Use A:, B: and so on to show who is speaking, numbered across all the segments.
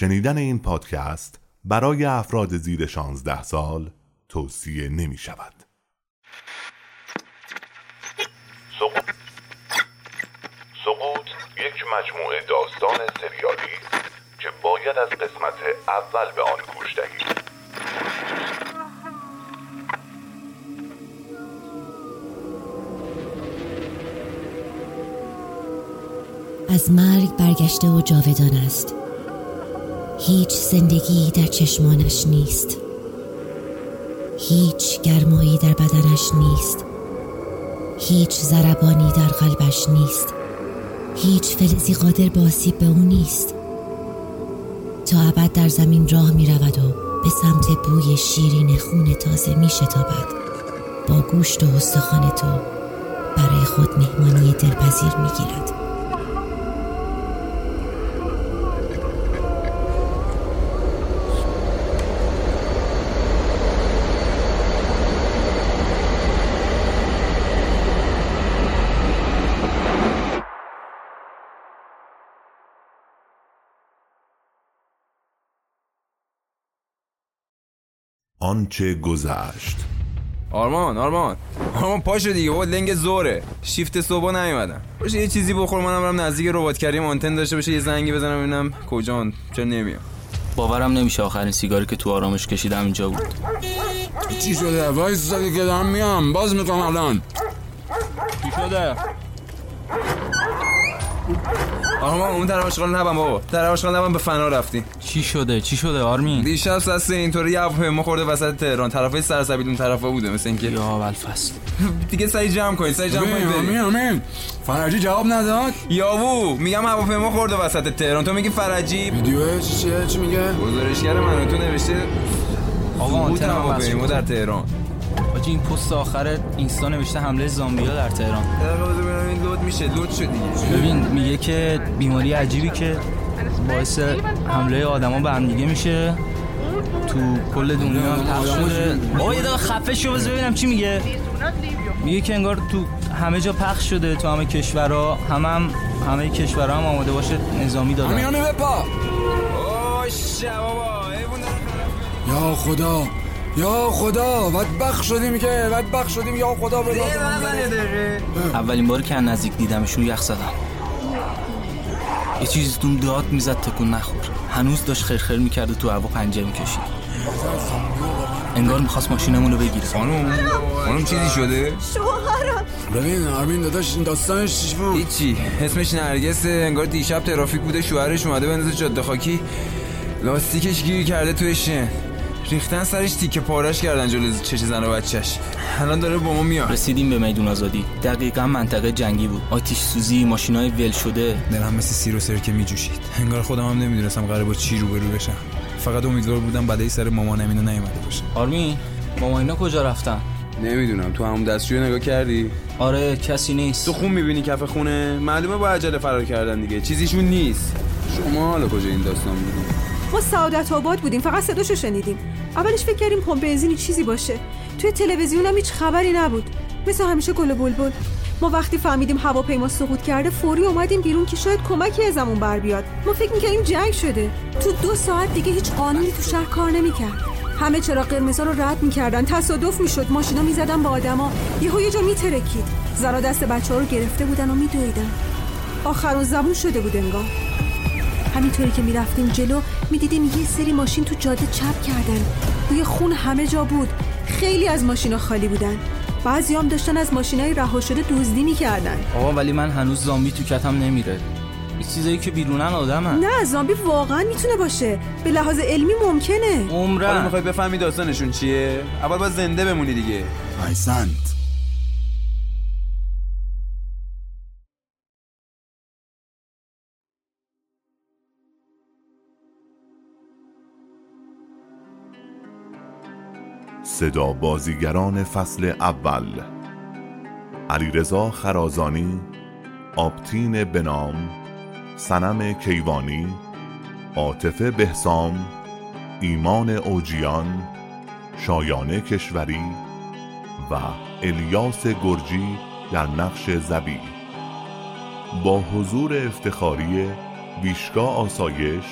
A: شنیدن این پادکست برای افراد زیر 16 سال توصیه نمی شود.
B: سقوط یک مجموعه داستان سریالی که باید از قسمت اول به آن گوش دهید.
C: از مرگ برگشته و جاودان است هیچ زندگی در چشمانش نیست. هیچ گرمایی در بدنش نیست. هیچ زربانی در قلبش نیست. هیچ فلزی قادر به آسیب به او نیست. تا ابد در زمین راه می رود و به سمت بوی شیرین خون تازه می شتابد. با گوشت و استخوان تو برای خود مهمانی دلپذیر می گیرد.
A: آنچه گذشت.
D: آرمان آرمان. آرمان پاشو دیگه. بابا لنگ زوره. شیفت صبح نیومدم. باشه یه چیزی بخور. منم برم نزدیک ربات کریم آنتن داشته باشه. یه زنگی بزنم ببینم کجان چرا نمیام.
E: باورم نمیشه. آخرین سیگاری که تو آرامش کشیدم اینجا بود.
F: چی شده؟ وایس زدی که دارم میام. باز می‌کنم الان.
E: چی شده؟
D: آرمان اون طرف آشغال نبم بابا. طرف آشغال نبم به فنا رفتیم.
E: چی شده؟ چی شده آرمین؟
D: دیشب سسته اینطوری یه هواپیما خورده وسط تهران. طرفای سرسبیل اون طرفا بوده مثل اینکه
E: یا والفصل
D: دیگه سعی جمع کنید سعی جمع کنید
F: امین
D: بریم.
F: امین فرجی جواب نداد؟
D: یاوو میگم هواپیما خورده وسط تهران. تو میگی فرجی؟
F: ویدیو چی چیه؟ چی میگه؟
D: گزارشگر من تو نوشته.
E: آقا آنتن
D: هواپیما. در تهران.
E: آجی این پست آخر اینستا نوشته حمله زامبیا در تهران.
D: لود میشه لود شد دیگه
E: ببین میگه که بیماری عجیبی که باعث حمله آدما به هم دیگه میشه. تو کل دنیا پخش شده. بابا یه دقیقه خفه شو ببینم چی میگه. میگه که انگار تو همه جا پخش شده تو همه کشورها. همه هم همه کشورها هم آماده باشه نظامی دادن.
F: امین بپا.
D: اوه
F: یا خدا یا خدا بدبخ شدیم که بدبخ شدیم. یا خدا به
E: اولین باری که نزدیک دیدمشون یخ زدم یه چیزی توم داد می‌زد تکون نخور. هنوز داشت خرخر می‌کرد و تو هوا پنجه می‌کشید. انگار می‌خواست ماشینمون رو بگیره.
D: خانوم خانوم چیزی شده؟
F: ببین آرمین داداش این داستانش چی بود؟
D: هیچی. اسمش نرگسه. انگار دیشب ترافیک بوده شوهرش اومده بندازه جاده خاکی. لاستیکش گیر کرده توی شن. ریختن سرش تیکه پارش کردن جلو چش زن و بچهش الان داره با ما میاد.
E: رسیدیم به میدون آزادی. دقیقا منطقه جنگی بود. آتیش سوزی ماشینای ول شده.
D: دلم مثل سیر و سرکه میجوشید. انگار خودم هم نمی‌دونستم قراره با چی روبرو بشم. فقط امیدوار بودم بعدی سر مامانم اینو نیومده باشه.
E: آرمین ماما اینا کجا رفتن؟
D: نمی‌دونم. تو همون دستشوی نگاه کردی؟
E: آره کسی نیست.
D: تو خون می‌بینی کف خونه؟ معلومه با عجله فرار کردن دیگه. چیزیشون نیست. شما حالا کجا این داستان بودی؟
G: ما سعادت آباد بودیم فقط صداشو شنیدیم. اولش فکر کردیم پمپ بنزینی چیزی باشه. توی تلویزیون هم هیچ خبری نبود. مثل همیشه گل بلبل. ما وقتی فهمیدیم هواپیما سقوط کرده فوری اومدیم بیرون که شاید کمکی ازمون بر بیاد. ما فکر می‌کردیم جنگ شده. تو دو ساعت دیگه هیچ قانونی تو شهر کار نمی‌کرد. همه چرا قرمزا رو رد می‌کردن. تصادف می‌شد. ماشینا می‌زدن به آدما. یهو یه جا میترکید. زرا دست بچه ها رو گرفته بودن و میدویدن. آخر زبون شده بود انگار. همینطوری که می‌رفتیم جلو می‌دیدیم یه سری ماشین تو جاده چپ کردن. بوی خون همه جا بود. خیلی از ماشینا خالی بودن. بعضی هم داشتن از ماشینای رها شده دزدی می‌کردن.
E: آقا ولی من هنوز زامبی تو کتم نمیره. این چیزایی که بیرونن آدمن.
G: نه زامبی واقعا می‌تونه باشه. به لحاظ علمی ممکنه.
D: حالا
E: عمرن
D: می‌خوای بفهمی داستانشون چیه؟ اول باید زنده بمونی دیگه.
F: احسنت
A: صدا بازیگران فصل اول. علیرضا خرازانی آبتین بنام سنم کیوانی عاطفه بهسام ایمان اوجیان شایانه کشوری و الیاس گرجی در نقش زبی. با حضور افتخاری ویشگاه آسایش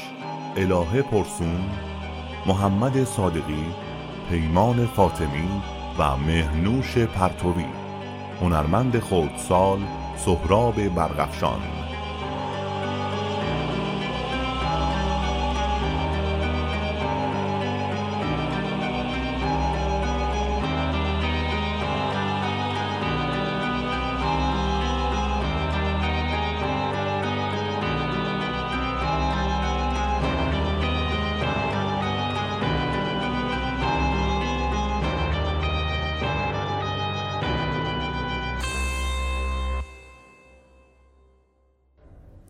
A: الهه پرسون محمد صادقی پیمان فاطمی و مهنوش پرتوی. هنرمند خودسال سهراب برغفشان.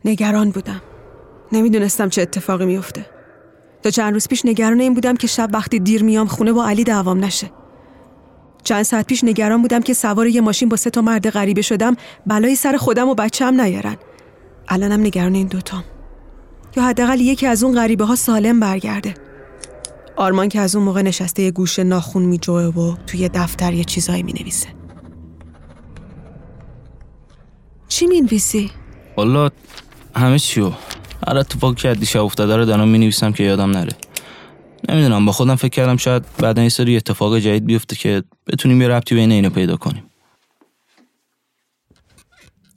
G: نگران بودم. نمی‌دونستم چه اتفاقی میفته تا چند روز پیش نگران این بودم که شب وقتی دیر میام خونه با علی دعوام نشه. چند ساعت پیش نگران بودم که سوار یه ماشین با سه تا مرد غریبه شدم بلایی سر خودم و بچم نیارن. الانم نگران این دوتام. یا حداقل یکی از اون غریبه ها سالم برگرده. آرمان که از اون موقع نشسته یه گوشه ناخون میجوه و توی دفتر یه چیزایی می‌نویسه. چی می‌نویسی؟
E: والا همه چیو هر اتفاقی که دیشب افتاده رو دارم می‌نویسم که یادم نره. نمی‌دونم با خودم فکر کردم شاید بعد این سری اتفاق جدید بیفته که بتونیم یه ربطی بین اینو پیدا کنیم.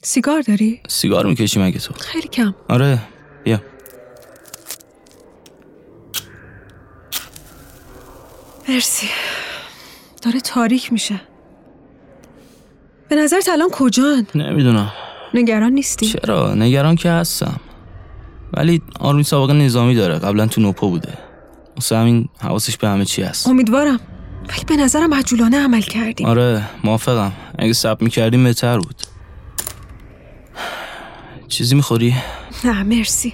G: سیگار داری؟
E: سیگار می‌کشی مگه تو؟
G: خیلی کم.
E: آره بیا.
G: مرسی. داره تاریک میشه. به نظرت الان کجان؟
E: نمی‌دونم.
G: نگران نیستی؟
E: چرا؟ نگران که هستم. ولی آرمین سابقه نظامی داره. قبلا تو نوپو بوده. واسه همین حواسش به همه چی هست.
G: امیدوارم. ولی به نظرم عجولانه عمل کردیم
E: آره موافقم. اگه سب می‌کردیم بهتر بود. چیزی می‌خوری؟
G: نه مرسی.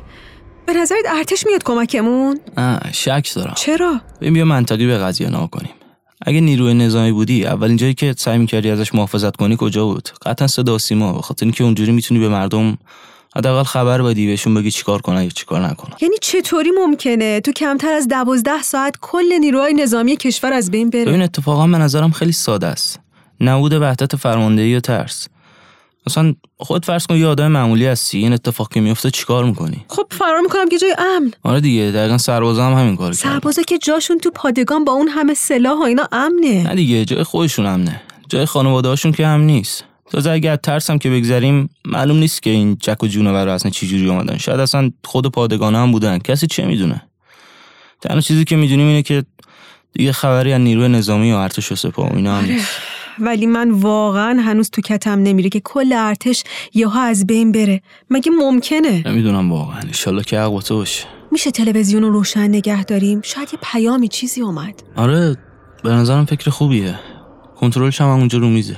G: به نظرت ارتش میاد کمکمون؟
E: نه شک دارم.
G: چرا؟
E: بریم بیا منطقی به قضیه نگاه کنیم. اگه نیروی نظامی بودی اولین جایی که سعی می‌کردی ازش محافظت کنی کجا بود؟ قطعا صدا سیما به خاطر اینکه اونجوری می‌تونی به مردم حداقل خبر بدی بهشون بگی چیکار کنن یا چیکار نکنن.
G: یعنی چطوری ممکنه تو کمتر از دوازده ساعت کل نیروهای نظامی کشور از بین بره؟
E: ببین اتفاقا به نظرم خیلی ساده است. نبود وحدت فرماندهی و ترس. مثلا خود فرض کن یه آدم معمولی هستی این اتفاق که میفته چیکار می‌کنی؟
G: خب فرار می‌کنم که جای امن.
E: آره دیگه دقیقا سربازا هم همین کار کردن.
G: سربازا که جاشون تو پادگان با اون همه سلاح و اینا امنه.
E: نه دیگه جای خودشون امنه. جای خانواده هاشون که هم نیست. تازه از ترسم که بگذریم معلوم نیست که این جک و جونور اصلا چی جوری اومدن. شاید اصلا خود پادگانه هم بودن. کسی چه می‌دونه؟ تنها چیزی که می‌دونیم اینه که دیگه خبری از نیروی نظامی و ارتش و سپاه و اینا هم
G: آره.
E: نیست.
G: ولی من واقعا هنوز تو کتم نمیره که کل ارتش یهو از بین بره. مگه ممکنه؟
E: نمی‌دونم واقعا. انشالله که حق با تو باشه.
G: میشه تلویزیون رو روشن نگه داریم؟ شاید یه پیامی چیزی اومد.
E: آره به نظرم فکر خوبیه. کنترلش هم اونجا رو میزه.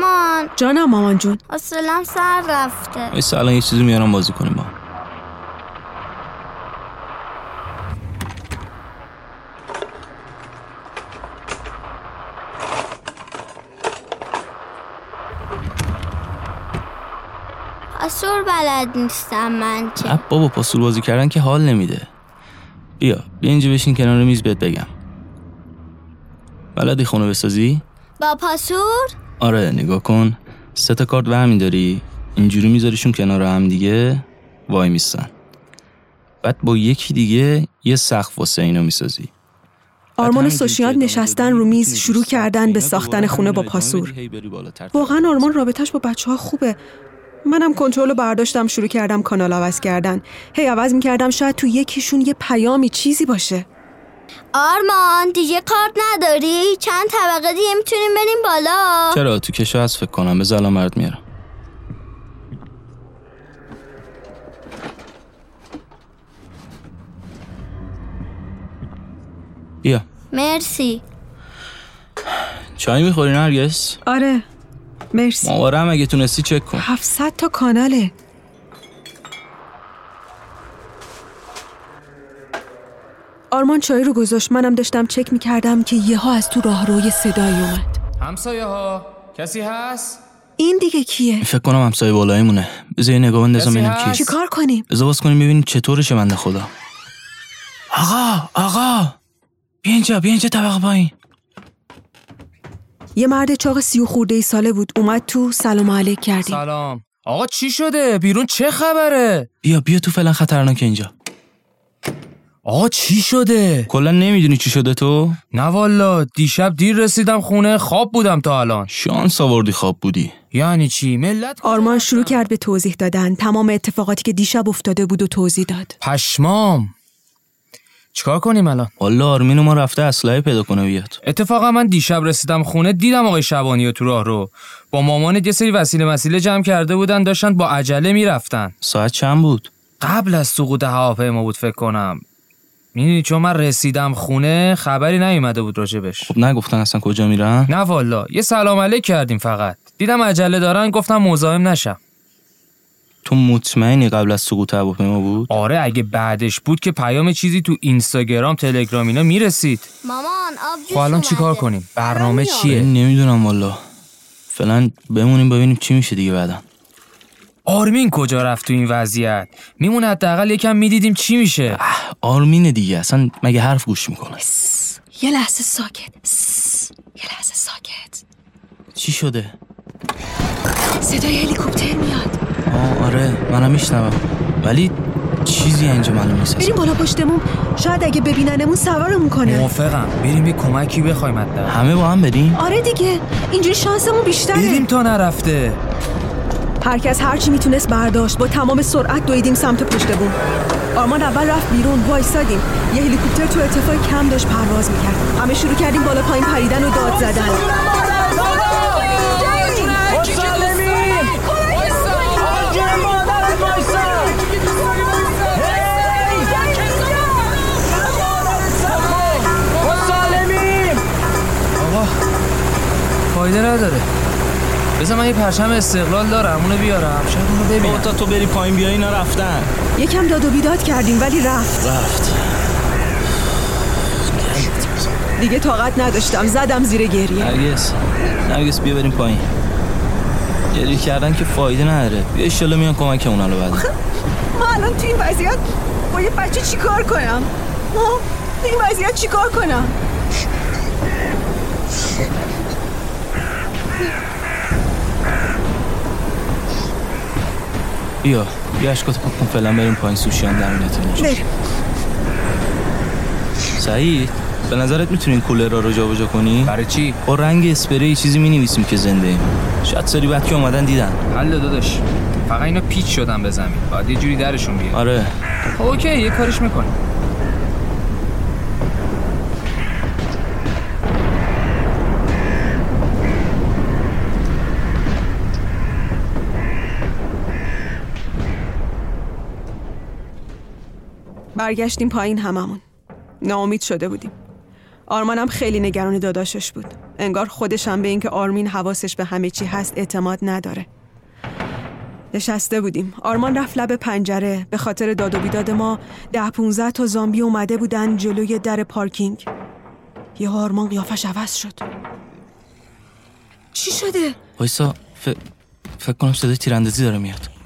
H: مامان.
G: جانم مامان جون.
H: اصلا سر رفته.
E: وایسا الان یه چیزی میارم بازی کنیم با.
H: پاسور بلد نیستم من چه
E: نه بابا پاسور بازی کردن که حال نمیده. بیا بیا اینجا بشین کنار میز بهت بگم. بلدی خونه بسازی؟
H: با پاسور؟
E: آره نگاه کن. سه تا کارت همین داری. اینجوری میذاریشون کنار هم دیگه. وای میستن. بعد با یکی دیگه یه سقف واسه اینو می‌سازی.
G: آرمان و سوشیان نشستن رو میز شروع کردن به ساختن خونه با پاسور. واقعا آرمان رابطش با بچه ها خوبه. منم کنترل رو برداشتم شروع کردم کانال عوض کردن. هی عوض می‌کردم شاید تو یکیشون یه پیامی چیزی باشه.
H: آرمان دیگه کارت نداری؟ چند طبقه دیگه می‌تونیم بریم بالا؟
E: چرا؟ تو کشو هست فکر کنم. به الان برات میارم. بیا.
H: مرسی.
E: چای می‌خوری نرگس؟
G: آره. مرسی.
E: ماهواره هم اگه تونستی چک کن.
G: 700 تا کاناله. آرمان چای رو گذاشت. منم داشتم چک می‌کردم که یهو از تو راهرو صدایی اومد.
I: همسایه ها کسی هست؟
G: این دیگه کیه؟
E: فکر کنم همسایه بالاییمونه. بذار یه نگاه بندازم ببینم
I: هست؟
E: کیست.
G: چیکار کنیم؟
E: بذار باز کنیم ببینیم چطورشه بنده خدا. آقا آقا! بیا اینجا بیا اینجا طبقه پایین.
G: یه مرد چاق سی و خورده ای ساله بود. اومد تو سلام علیک کردیم.
J: سلام. آقا چی شده؟ بیرون چه خبره؟
E: بیا بیا تو فعلا خطرناک اینجا.
J: آقا چی شده؟
E: کلا نمی‌دونی چی شده تو؟
J: نه والا دیشب دیر رسیدم خونه خواب بودم تا الان.
E: شانس آوردی خواب بودی.
J: یعنی چی؟ ملت
G: آرمان شروع کرد به توضیح دادن. تمام اتفاقاتی که دیشب افتاده بود و توضیح داد.
J: پشمام. چیکار کنیم الان؟
E: والا آرمین ما رفته اسلحه پیدا کنه بیاد.
J: اتفاقا من دیشب رسیدم خونه دیدم آقای شبانی و تو راه رو. با مامان یه سری وسیله مسیله جمع کرده بودن داشتن با عجله می‌رفتن.
E: ساعت چند بود؟
J: قبل از سقوط هواپیما بود فکر کنم. می‌دونی چون من رسیدم خونه خبری نیومده بود راجبش.
E: خب نگفتن اصلا کجا میرن؟
J: نه والا یه سلام علیک کردیم فقط. دیدم عجله دارن گفتم مزاحم نشم.
E: تو مطمئنی قبل از سقوط هواپیما بود؟
J: آره اگه بعدش بود که پیام چیزی تو اینستاگرام تلگرام اینا می‌رسید.
H: مامان آب جوش
J: خب الان چیکار. کنیم؟ برنامه چیه؟
E: نمی‌دونم والا. فعلا بمونیم ببینیم چی میشه دیگه بعدا.
J: آرمین کجا رفت تو این وضعیت؟ میمونه حداقل یکم می‌دیدیم چی میشه.
E: آرمین دیگه اصلا مگه حرف گوش می‌کنه؟
G: یه لحظه ساکت. سس. یه لحظه ساکت.
E: چی شده؟
G: صدای هلیکوپتر میاد.
E: آه آره منم میشنوم. ولی چیزی اینجا معلوم نیست
G: بریم بالا پشتمون. شاید اگه ببیننمون سوارمون کنه.
J: موافقم. بریم یه کمکی بخوایم حداقل.
E: همه با هم بریم؟
G: آره دیگه اینجوری شانسمون بیشتره.
J: بریم تا نرفته.
G: هر کس هر چی می‌تونست برداشت. با تمام سرعت دویدیم سمت پشت بوم. آرمان اول رفت بیرون وایسادیم. یه هلیکوپتر تو ارتفاع کم داشت پرواز می‌کرد. همه شروع کردیم بالا پایین پریدن و داد زدن.
J: فایده نداره. بذار من یه پرچم استقلال دارم اونو بیارم. شاید اونو ببینم.
E: تا تو بری پایین بیای اینا رفتن.
G: یکم داد و بیداد کردیم ولی رفت.
E: رفت.
G: دیگه طاقت نداشتم زدم زیر گریه.
E: نرگس نرگس بیا بریم پایین. گریه کردن که فایده نداره. بیا ایشالا میان کمک اونا رو بعد
G: ما الان تو این وضعیت با یه بچه چیکار کنم؟ ما تو این وضعیت چیکار کنم؟
E: بیا بیا اشکات پاک کن فعلا بریم پایین سوشیان در
G: بریم
E: سعید به نظرت می‌تونین کولر را رو جابجا کنی؟
J: برای چی؟
E: با رنگ اسپری چیزی می که زنده ایم. شاید سری بعد که اومدن دیدن.
J: حل داداش. فقط اینا پیچ شدن به زمین. باید یه جوری درشون بیاد.
E: آره.
J: خب اوکی یه کارش می‌کنیم.
G: برگشتیم پایین هممون. ناامید شده بودیم. آرمانم خیلی نگران داداشش بود. انگار خودشم به اینکه آرمین حواسش به همه چی هست اعتماد نداره. نشسته بودیم. آرمان رفت لب پنجره. به خاطر داد و بیداد ما ده 15 تا زامبی اومده بودن جلوی در پارکینگ. یه آرمان قیافش عوض شد. چی شده؟
E: وایسا ف... فکر کنم صدای تیراندازی داره میاد.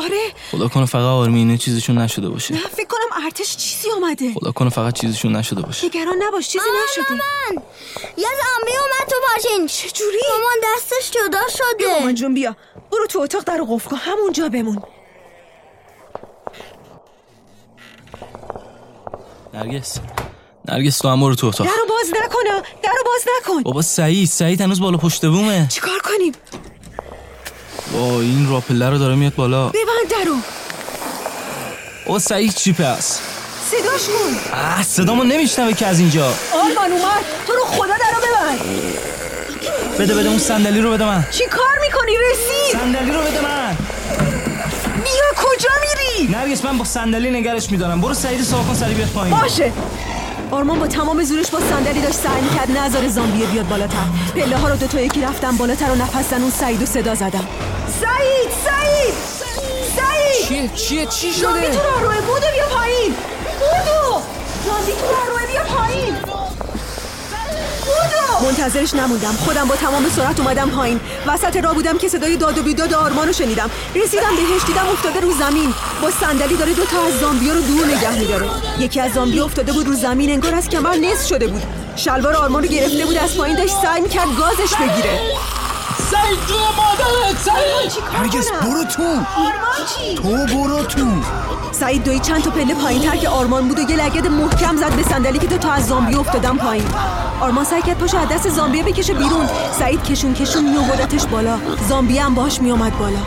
G: آره.
E: خدا کنه فقط آرمینه چیزشون نشده باشه.
G: نه فکر کنم ارتش چیزی آمده
E: خدا کنه فقط چیزشون نشده باشه.
G: نگران نباش چیزی نشده.
H: مامان یه زامبی اومد تو پاشین
G: چجوری؟
H: مامان دستش جدا
G: بیا مامان
H: شده
G: جون بیا. برو تو اتاق در قفل کن. همونجا بمون.
E: نرگس. نرگس تو هم برو تو اتاق.
G: درو باز نکن درو باز نکن.
E: بابا سعید سعید هنوز بالا پشت بومه.
G: چیکار کنیم؟
E: با این راپله رو داره میاد بالا.
G: ببند درو.
E: بابا سعید چی پس؟
G: صداش کن.
E: اه صدامو نمیشنوه که از اینجا.
G: آرمان اومد. تو رو خدا درو ببند.
E: بده بده اون صندلی رو بده من.
G: چی کار می‌کنی رسید
E: صندلی رو بده من.
G: بیا کجا میری؟
E: نرگس من با صندلی نگرش میدارم. برو سعید ساکن سری بیاد پایین.
G: باشه. آرمان با تمام زورش با صندلی داشت سعی می‌کرد نذاره زامبیه بیاد بالاتر. پله ها رو دو تا یکی رفتم بالاتر و نفس اون سعید و صدا زدم سعید سعید سعید.
J: چیه چیه چی شده؟
G: تو راهروه بودو بیا پایین. بودو زامبی تو راهروه بیا پایین. بودو منتظرش نموندم. خودم با تمام سرعت اومدم پایین. وسط راه بودم که صدای داد و بیداد آرمانو شنیدم. رسیدم بهش دیدم افتاده رو زمین. با صندلی داره دو تا از زامبیا رو دور نگه میداره. یکی از زامبیا افتاده بود رو زمین انگار از کمر نصف شده بود. شلوار آرمان رو گرفته بود از پایین داشت سعی می‌کرد گازش بگیره.
E: سعید جون مادرت سعید
F: هرگز برو تو.
G: آرمان چی؟
F: تو برو تو.
G: سعید دوی چند تا پله پایین تر که آرمان بود و یه لگد محکم زد به صندلی که دو تا از زامبی افتادن پایین. آرمان سعی کرد پاشو از دست زامبی بکشه بیرون. سعید کشون کشون میوردتش بالا. زامبی هم باش میومد بالا.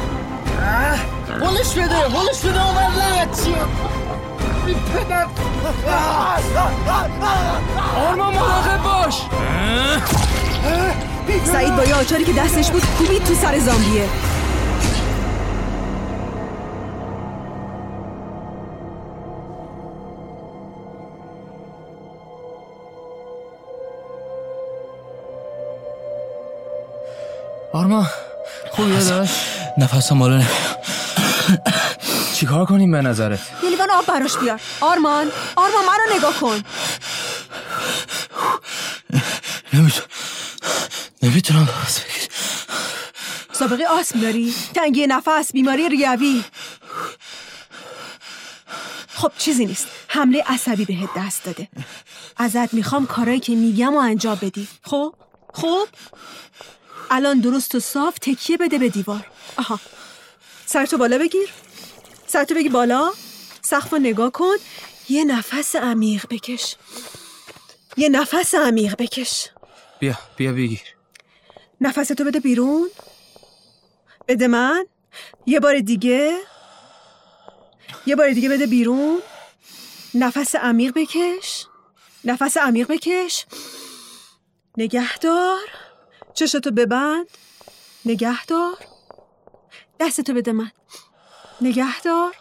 E: ولش بده ولش بده آورلت
J: آرمان مراقب باش.
G: سعید با یه آچاری که دستش بود کوبید تو سر زامبیه.
J: آرمان خوبی داشت
E: نفسم بالا
J: چیکار کنیم به نظرت؟
G: یه لیوان آب براش بیار. آرمان آرمان منو نگاه کن
E: نمی‌تونم نمی‌تونم
G: سابقه آسم داری؟ تنگی نفس بیماری ریوی. خب چیزی نیست. حمله عصبی بهت دست داده. ازت می‌خوام کارایی که میگم و انجام بدی. خب؟ خب؟ الان درست و صاف تکیه بده به دیوار. آها. سرتو بالا بگیر. سرتو بگی بالا. سقف نگاه کن. یه نفس عمیق بکش. یه نفس عمیق بکش.
J: بیا بیا بگیر.
G: نفستو بده بیرون. بده من. یه بار دیگه. یه بار دیگه بده بیرون. نفس عمیق بکش. نفس عمیق بکش. نگهدار. چشتو ببند. نگهدار. دستتو بده من. نگهدار.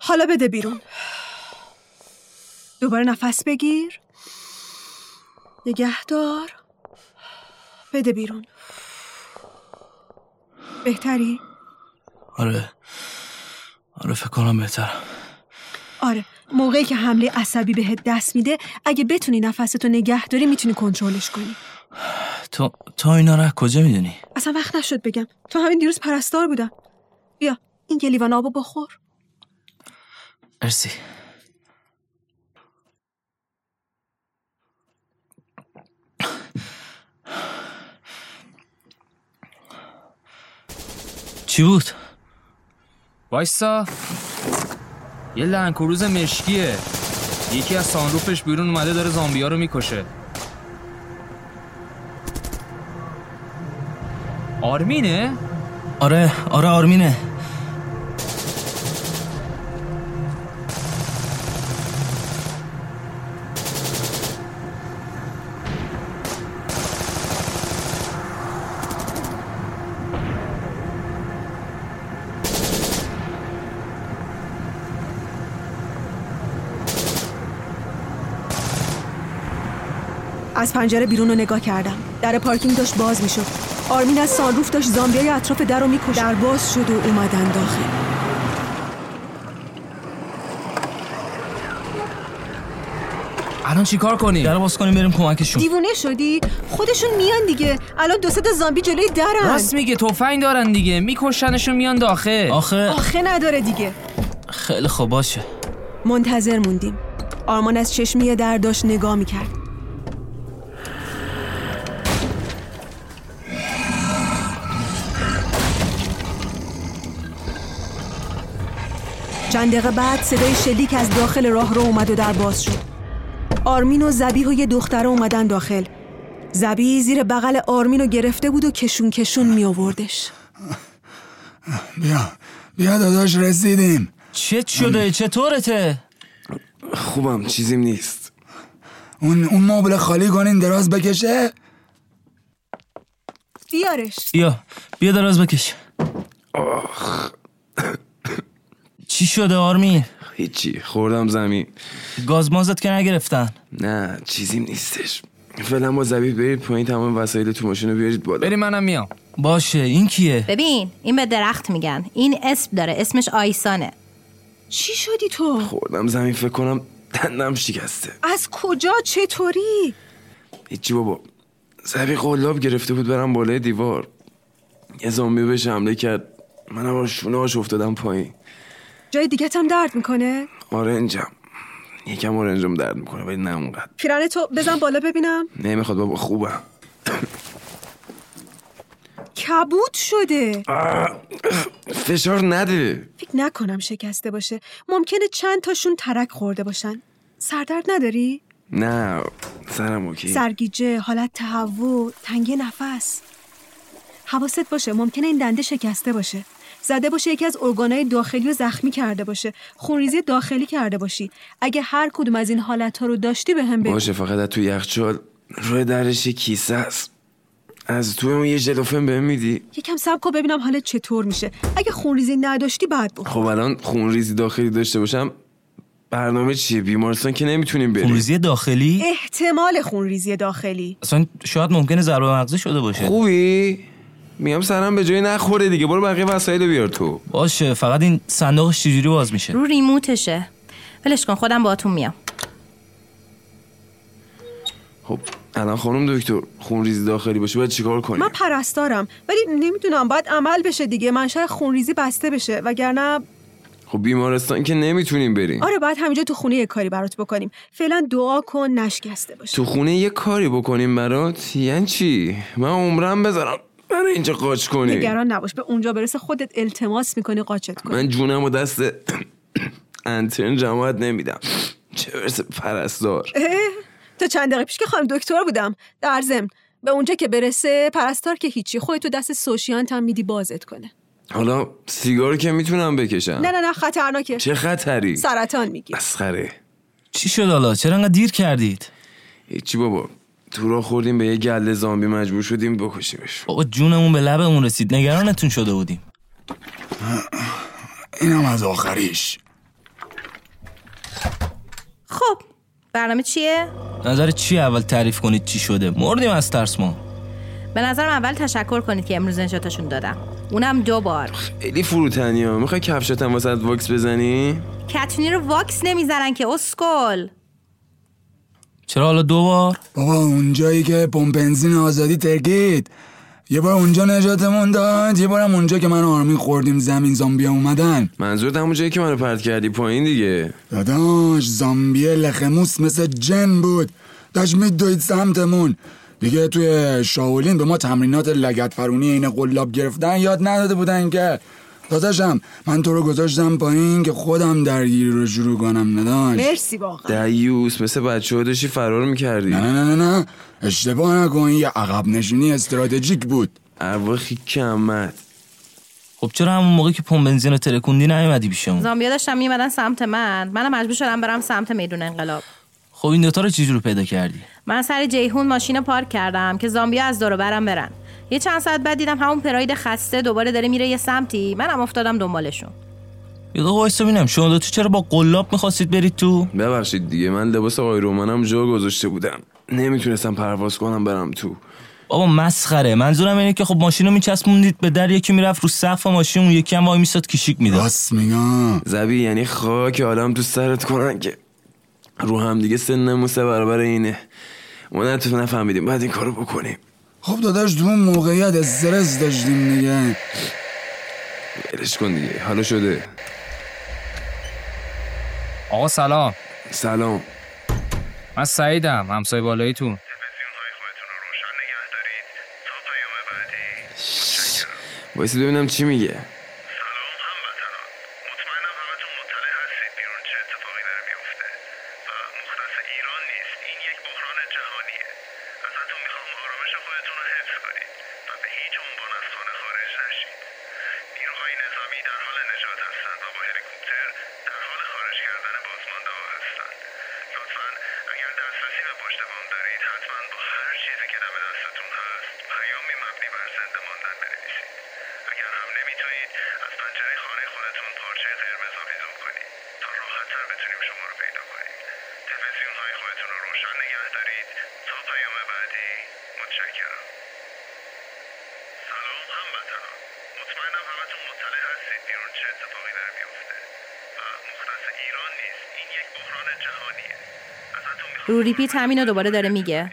G: حالا بده بیرون. دوباره نفس بگیر. نگهدار. بده بیرون. بهتری؟
E: آره. آره فکر کنم بهترم
G: آره. موقعی که حمله عصبی بهت دست میده اگه بتونی نفستو نگه داری می‌تونی کنترلش کنی.
E: تو تو اینا رو از کجا می‌دونی؟
G: اصلا وقت نشد بگم. تو همین دیروز پرستار بودم. بیا این یه لیوان آبو بخور.
E: مرسی. چی بود؟
J: وایسا یه لنکروز مشکیه یکی از سانروفش بیرون اومده داره زامبیا رو می‌کشه آرمینه؟
E: آره آره آرمینه
G: پنجره بیرون رو نگاه کردم. در پارکینگ داشت باز می‌شد. آرمین از سانروف داشت زامبیای اطراف در رو میکشت در باز شد و اومدن داخل.
J: الان چیکار کنیم؟
E: در باز کنیم بریم کمکشون.
G: دیوونه شدی؟ خودشون میان دیگه. الان دو سه تا زامبی جلوی درن.
J: راست میگه تفنگ دارن دیگه. میکشنشون میان داخل.
E: آخه
G: آخه نداره دیگه.
E: خیلی خوب باشه.
G: منتظر موندیم. آرمان از چشمی در داشت نگاه می‌کرد. چند دقیقه بعد صدای شلیک از داخل راه رو اومد و در باز شد. آرمین و زبیح و یه دختره اومدن داخل. زبی زیر بغل آرمین رو گرفته بود و کشون کشون می آوردش.
F: بیا بیا داداش رسیدیم.
E: چه شده؟ چطورته؟
D: خوبم چیزیم نیست.
F: اون اون مبل خالی کنین دراز بکشه؟
G: بیارش.
E: بیا بیا دراز بکش. چی شده آرمین؟
D: هیچی خوردم زمین.
E: گاز مازت که نگرفتن.
D: نه چیزیم نیستش. فعلا با زبیب برید پایین تمام وسایل تو ماشین رو بیارید بالا.
J: بریم منم میام.
E: باشه این کیه؟
K: ببین این به درخت میگن. این اسم داره اسمش آیسانه.
G: چی شدی تو؟
D: خوردم زمین فکر کنم دندم شکسته.
G: از کجا؟ چطوری؟
D: هیچی بابا. زبی قلاب گرفته بود برم بالای دیوار. یه زامبی بهش حمله کرد. منم با شونه افتادم پایین.
G: جای دیگه هم درد می‌کنه؟
D: اینجا یکم اورنجم درد می‌کنه ولی نه اونقدر.
G: پیرن تو بزن بالا ببینم.
D: نمی‌خواد بابا خوبم.
G: کبود شده.
D: فشار نده.
G: فکر نکنم شکسته باشه. ممکنه چند تاشون ترک خورده باشن. سردرد نداری؟
D: نه سرم اوکی.
G: سرگیجه، حالت تهوع، تنگی نفس. حواست باشه ممکنه این دنده شکسته باشه. زده باشه یکی از ارگانهای داخلی رو زخمی کرده باشه. خونریزی داخلی کرده باشی. اگه هر کدوم از این حالتها رو داشتی به هم بگو.
D: باشه فقط تو یخچال روی درش یه کیسه است. از توی اون یه جلوفن بهم میدی.
G: یکم صبر کن ببینم حالت چطور میشه. اگه خونریزی نداشتی بعد بخور
D: خب الان خونریزی داخلی داشته باشم برنامه چیه؟ بیمارستان که نمی‌تونیم بریم.
E: خونریزی داخلی؟
G: احتمال خونریزی داخلی.
E: اصلا شاید ممکنه ضربه مغزی شده باشه.
D: خوبی؟ میام سرم به جای نخوره دیگه. برو بقیه وسایل رو بیار تو.
E: باشه فقط این صندوقش چجوری باز میشه؟
K: رو ریموتشه. ولش کن خودم باهاتون میام.
D: خب الان خانم دکتر خونریزی داخلی باشه باید چیکار کنیم؟
G: من پرستارم ولی نمی‌دونم باید عمل بشه دیگه. منشأ خونریزی بسته بشه وگرنه
D: خب بیمارستان که نمی‌تونیم بریم.
G: آره باید همینجا تو خونه یه کاری برات بکنیم. فعلا دعا کن نشکسته باشه.
D: تو خونه یه کاری بکنیم برات؟ یعنی چی؟ من عمرم بذارم. برای اینجا قاچ کنی.
G: نگران نباش به اونجا برسه خودت التماس می‌کنی قاچت کنی.
D: من جونم و دست انترن جماعت نمیدم. چه برسه پرستار.
G: تا چند دقیقه پیش که خانم دکتر بودم. در ضمن به اونجا که برسه پرستار که هیچی خودت تو دست سوشیانت هم میدی بازت کنه.
D: حالا سیگار که می‌تونم بکشم؟
G: نه نه نه خطرناکه.
D: چه خطری؟
G: سرطان میگی.
D: مسخره.
E: چی شد حالا؟ چرا انقدر دیر کردید؟
D: هیچی بابا. تو را خوردیم به یه گله زامبی مجبور شدیم بکشیمش.
E: بابا جونمون به لبمون رسید. نگرانتون شده بودیم.
F: اینم از آخریش.
K: خب برنامه چیه؟
E: نظر چی اول تعریف کنید چی شده؟ مردیم از ترس ما.
K: به نظرم اول تشکر کنید که امروز نجاتشون دادم. اونم دو بار.
D: خیلی فروتنی ها می‌خوای کفشتم واسه واکس بزنی؟
K: کتونی رو واکس نمی‌زنن که اسکل.
E: چرا حالا دو بار؟
F: بابا اونجایی که پمپ بنزین آزادی ترکید. یه بار اونجا نجاتمون داد یه بارم اونجا که من و آرمین خوردیم زمین زامبیا اومدن.
D: منظورت همون جایی که منو پرت کردی پایین دیگه؟
F: داداش زامبیه لخموس مثل جن بود. داشت میدوید سمتمون. دیگه توی شاولین به ما تمرینات لگت فرونی این قلاب گرفتن یاد نداده بودن که. داداشم من تو رو گذاشتم پایین که خودم درگیری رو شروع کنم نداشت
G: مرسی واقعا.
D: دیوس مثل بچه ها داشتی فرار می‌کردی.
F: نه نه نه نه. اشتباه نکن یه عقب نشینی استراتژیک بود.
D: ارواخی کمت
E: خب چرا همون موقع که پمپ بنزین رو ترکوندی نیومدی پیشمون
K: زامبیا داشتن میمدن سمت من. منم مجبور شدم برم سمت میدون انقلاب.
E: خب این دوتا رو چجور پیدا کردی؟
K: من سر جیهون ماشین رو پارک کردم که زامبیا از دور برم برن. یه چند ساعت بعد دیدم همون پراید خسته دوباره داره میره یه سمتی. منم افتادم دنبالشون.
E: یه وایسا ببینم شما دو تو چرا با قلاب می‌خواستید برید تو؟
D: ببخشید دیگه. من لباس آیرومنم جا گذاشته بودم. نمی‌تونستم پرواز کنم برم تو.
E: بابا مسخره. منظورم اینه که خب ماشین رو میچسبوندید به در. یکی می‌رفت رو سقف ماشین اون یکی هم وای میستاد کیشیک می‌داد.
F: راست میگم
D: زبی یعنی خاک آدم تو سرت کنن که رو هم دیگه سنمون سه برابر اینه. ما نفهمیدیم. بعد این کارو بکنیم.
F: خب داداش تو اون موقعیت استرس داشتیم دیگه.
D: ولش کن دیگه حالا شده.
J: آقا سلام.
D: سلام.
J: من سعیدم همسایه بالاییتون.
D: وایسی ببینم چی میگه.
K: رو ریپیت همینو دوباره داره میگه.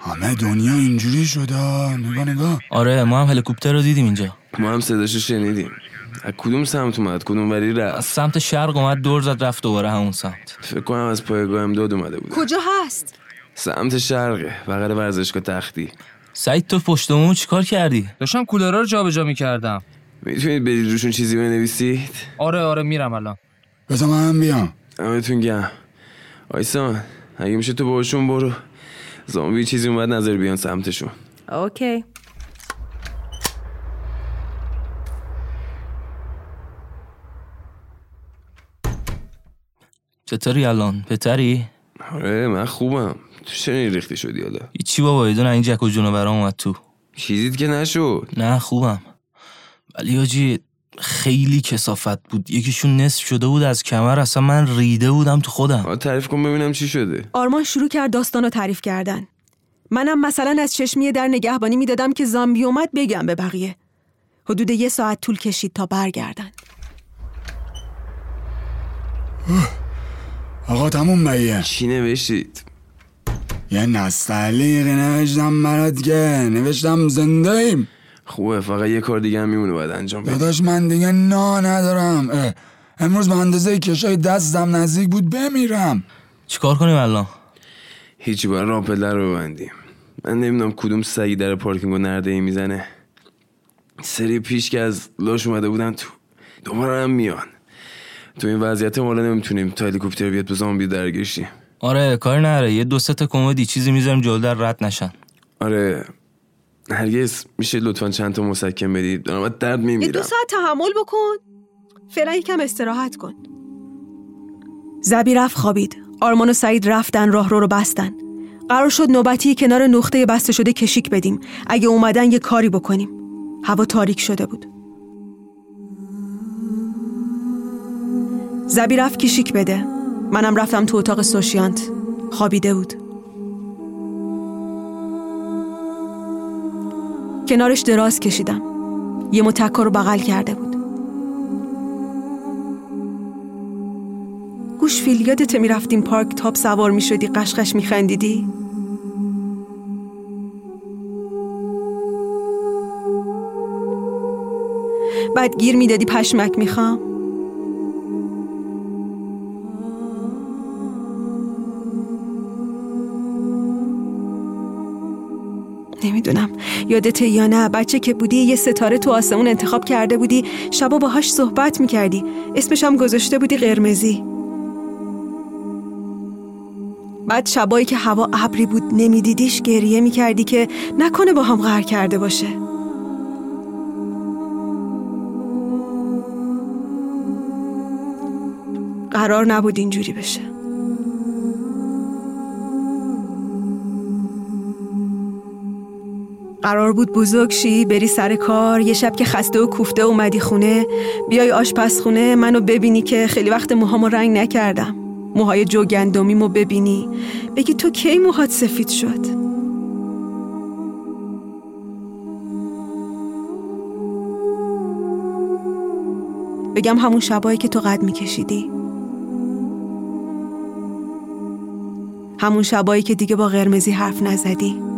F: همه دنیا اینجوری شده نگاه نگاه.
E: آره ما هم هلیکوپتر رو دیدیم اینجا.
D: ما هم صداشو شنیدیم. از کدوم سمت اومد؟ کدوم وری
E: از
D: رفت
E: سمت شرق اومد دور زد رفت دوباره همون سمت.
D: فکر کنم از پایگاه امداد اومده بود.
G: کجا هست؟
D: سمت شرقه بغل ورزشگاه تختی.
E: سعید تو پشتمون چیکار کردی؟
J: داشتم کولرها رو جابجا می‌کردم.
D: می‌تونید برید روشون چیزی بنویسید؟
J: آره آره میرم الان.
F: بذار من بیام.
D: همتون گم آیسان اگه میشه تو باشون برو. زامبی چیزی اومد نظر بیان سمتشون.
K: اوکی.
E: چطوری الان؟ بهتری
D: آره من خوبم. تو این ریختی شدی حالا؟
E: هیچی بابا یه دونه این جک و جونو برام اومد تو.
D: چیزیت که نشد.
E: نه خوبم. ولی آجی خیلی کسافت بود. یکیشون نصف شده بود از کمر اصلا من ریده بودم تو خودم.
D: تعریف کن ببینم چی شده.
G: آرمان شروع کرد داستان رو تعریف کردن. منم مثلا از چشمی در نگهبانی می‌دادم که زامبی اومد بگم به بقیه. حدود یه ساعت طول کشید تا برگردن.
F: آقا تموم بایه
D: چی نوشتید؟
F: یه نستعلیقی نوشتم برات که. نوشتم زنده ایم
D: خوبه فقط یه کار دیگه هم میمونه باید انجام بدی.
F: داداش من دیگه نا ندارم. اه، امروز به اندازه کشای دستم نزدیک بود بمیرم.
E: چیکار کنیم الان؟
D: هیچی باید راپله رو ببندیم. من نمی‌دونم کدوم سگی در پارکینگ و نرده ای می‌زنه. سری پیش که از لاش اومده بودن تو دوباره هم میان. تو این وضعیت ما نمی‌تونیم تا هلیکوپتر بیاد به زامبی درگیرشیم
E: آره کاری نره یه دو سه تا کمدی چیزی می‌ذاریم جلو در رد نشن.
D: آره هرگز میشه لطفا چند تا مسکن بدید دارم درد
G: یه دو
D: میمیرم.
G: ساعت تحمل بکن. فعلا یکم استراحت کن. زبی رفت خوابید. آرمان و سعید رفتن راه رو رو بستن. قرار شد نوبتی کنار نقطه بسته شده کشیک بدیم. اگه اومدن یه کاری بکنیم. هوا تاریک شده بود. زبی رفت کشیک بده. منم رفتم تو اتاق سوشیانت. خوابیده بود. کنارش دراز کشیدم. یه متکا رو بغل کرده بود. گوشفیل یادت می‌رفتیم پارک تاپ سوار می‌شدی قشقش میخندیدی؟ بعد گیر می‌دادی پشمک می‌خوام؟ نمی‌دونم. یادته یا نه بچه که بودی یه ستاره تو آسمون انتخاب کرده بودی شبا باهاش صحبت می‌کردی. اسمش هم گذاشته بودی قرمزی. بعد شبایی که هوا ابری بود نمیدیدیش گریه می‌کردی که نکنه با هم قهر کرده باشه. قرار نبود اینجوری بشه. قرار بود بزرگ شی بری سر کار یه شب که خسته و کوفته اومدی خونه. بیای آشپزخونه منو ببینی که خیلی وقت موهامو رنگ نکردم. موهای جو گندمیمو ببینی. بگی تو کی موهات سفید شد؟ بگم همون شبایی که تو قد میکشیدی. همون شبایی که دیگه با قرمزی حرف نزدی.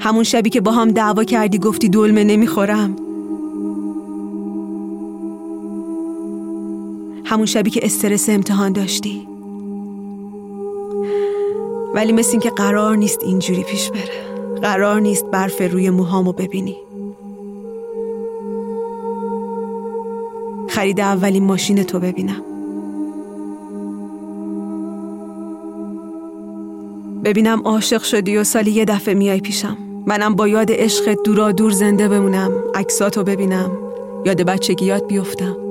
G: همون شبی که با هم دعوا کردی گفتی دلمه نمی‌خورم. همون شبی که استرس امتحان داشتی. ولی مثل این که قرار نیست اینجوری پیش بره. قرار نیست برف روی موهامو ببینی. خرید اولین ماشین تو ببینم. ببینم عاشق شدی و سالی یه دفعه میای پیشم. منم با یاد عشقت دورا دور زنده بمونم عکساتو ببینم. یاد بچگیات بیفتم.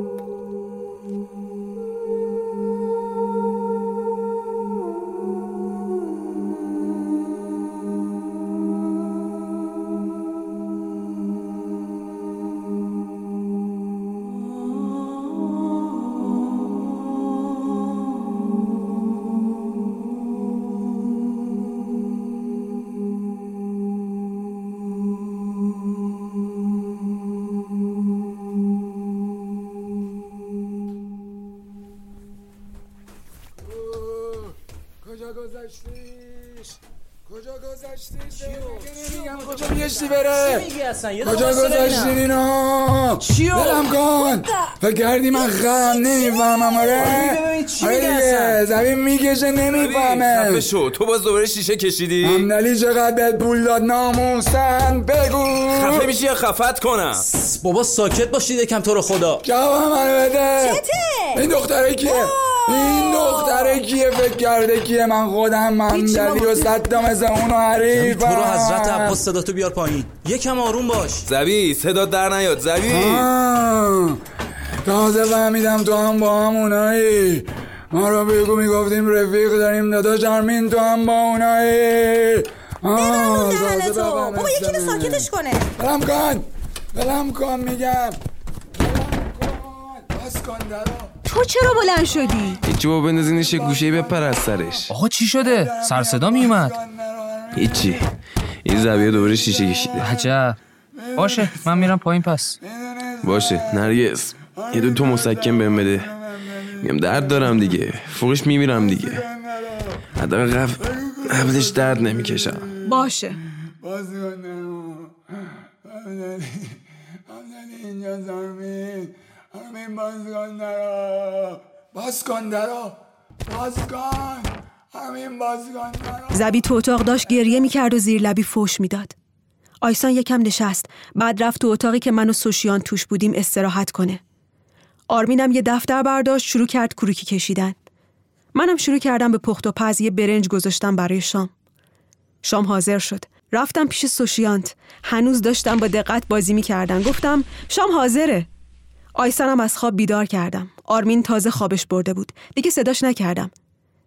E: اصلا یه
F: کجا گذاشتی اینا.
E: چیو؟
F: برم کن. فکر کردی من خرم نمی‌فهمم آره آره دیگه؟ زمین می‌کشه نمی‌فهمه.
I: خفه شو. تو باز دوباره شیشه کشیدی؟
F: همدلی چقدر بهت پول داد ناموسن بگو.
I: خفه میشی یا خفت کنم؟
E: بابا ساکت باشید یکم تو رو خدا.
F: جواب منو بده. این دختره کیه؟ این دختره کیه فکر کرده کیه؟ من خودم ممدلی و صد مثل اونو حریفم.
E: تو رو حضرت عباس صدا تو بیار پایین. یکم آروم باش.
I: زبی صدا در نیاد زبی
F: تازه فهمیدم تو هم با هم اونایی. ما رو بگو می‌گفتیم رفیق داریم داداش آرمین تو هم با اونایی. آه، بفهمم
G: بابا یکی. ساکتش کنه.
F: بلم کن بلم کن میگم. بلم کن بس کن درو
G: تو چرا بلند شدی؟
D: هیچی با بندازینش یه گوشه بپر از سرش.
J: آقا چی شده؟ سر صدا میومد.
D: هیچی. این زبیه دوباره شیشه کشیده.
J: عجب. باشه من میرم پایین پس.
D: باشه نرگس. یه دو تو مسکن بهم بده. میگم درد دارم دیگه. فوقش میمیرم دیگه. حداقل قبل قبلش درد نمی‌کشم.
G: باشه
F: باز کن درو همدلی همدلی اینجا آرمین آرمین باز کن درو باز کن درو باز کن آرمین باز کن درو
G: زبی تو اتاق داشت گریه می‌کرد و زیر لبی فوش می‌داد. آیسان یکم نشست بعد رفت تو اتاقی که من و سوشیان توش بودیم استراحت کنه. آرمینم یه دفتر برداشت شروع کرد کروکی کشیدن. منم شروع کردم به پخت و پز یه برنج گذاشتم برای شام. شام حاضر شد. رفتم پیش سوشیانت. هنوز داشتم با دقت بازی می‌کردن گفتم شام حاضره. آیسانم از خواب بیدار کردم. آرمین تازه خوابش برده بود. دیگه صداش نکردم.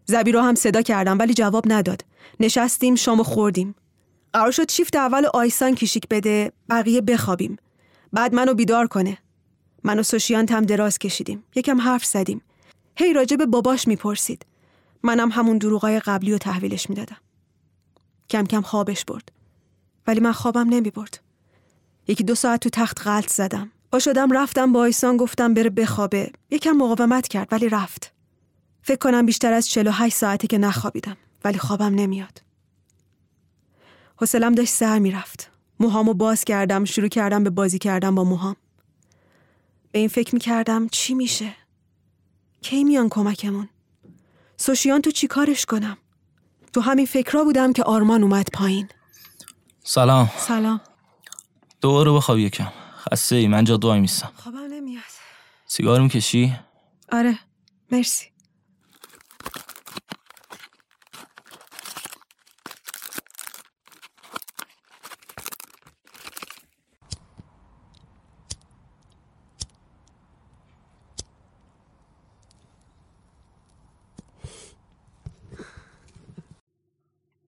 G: زبی رو هم صدا کردم ولی جواب نداد. نشستیم شامو خوردیم. قرار شد شیفت اول آیسان کشیک بده بقیه بخوابیم. بعد منو بیدار کنه. من و سوشیانت هم دراز کشیدیم. یکم حرف زدیم. هی راجع به باباش می‌پرسید. منم همون دروغای قبلی رو تحویلش می‌دادم. کم کم خوابش برد. ولی من خوابم نمی برد یکی دو ساعت تو تخت غلط زدم. با شدم رفتم با آیسان گفتم بره بخوابه. یکم مقاومت کرد ولی رفت. فکر کنم بیشتر از 48 ساعته که نخوابیدم ولی خوابم نمیاد. حوصلم داشت سر می‌رفت. موهامو باز کردم شروع کردم به بازی کردم با موهام. به این فکر می‌کردم چی میشه؟ کی میان کمکمون؟ سوشیان تو چی کارش کنم؟ تو همین فکرها بودم که آرمان اومد پایین.
E: سلام.
G: سلام.
E: دوباره بخواب یکم. خسته ای من جا دوای میستم
G: خوابم نمیاد.
E: سیگار می‌کشی؟
G: آره مرسی.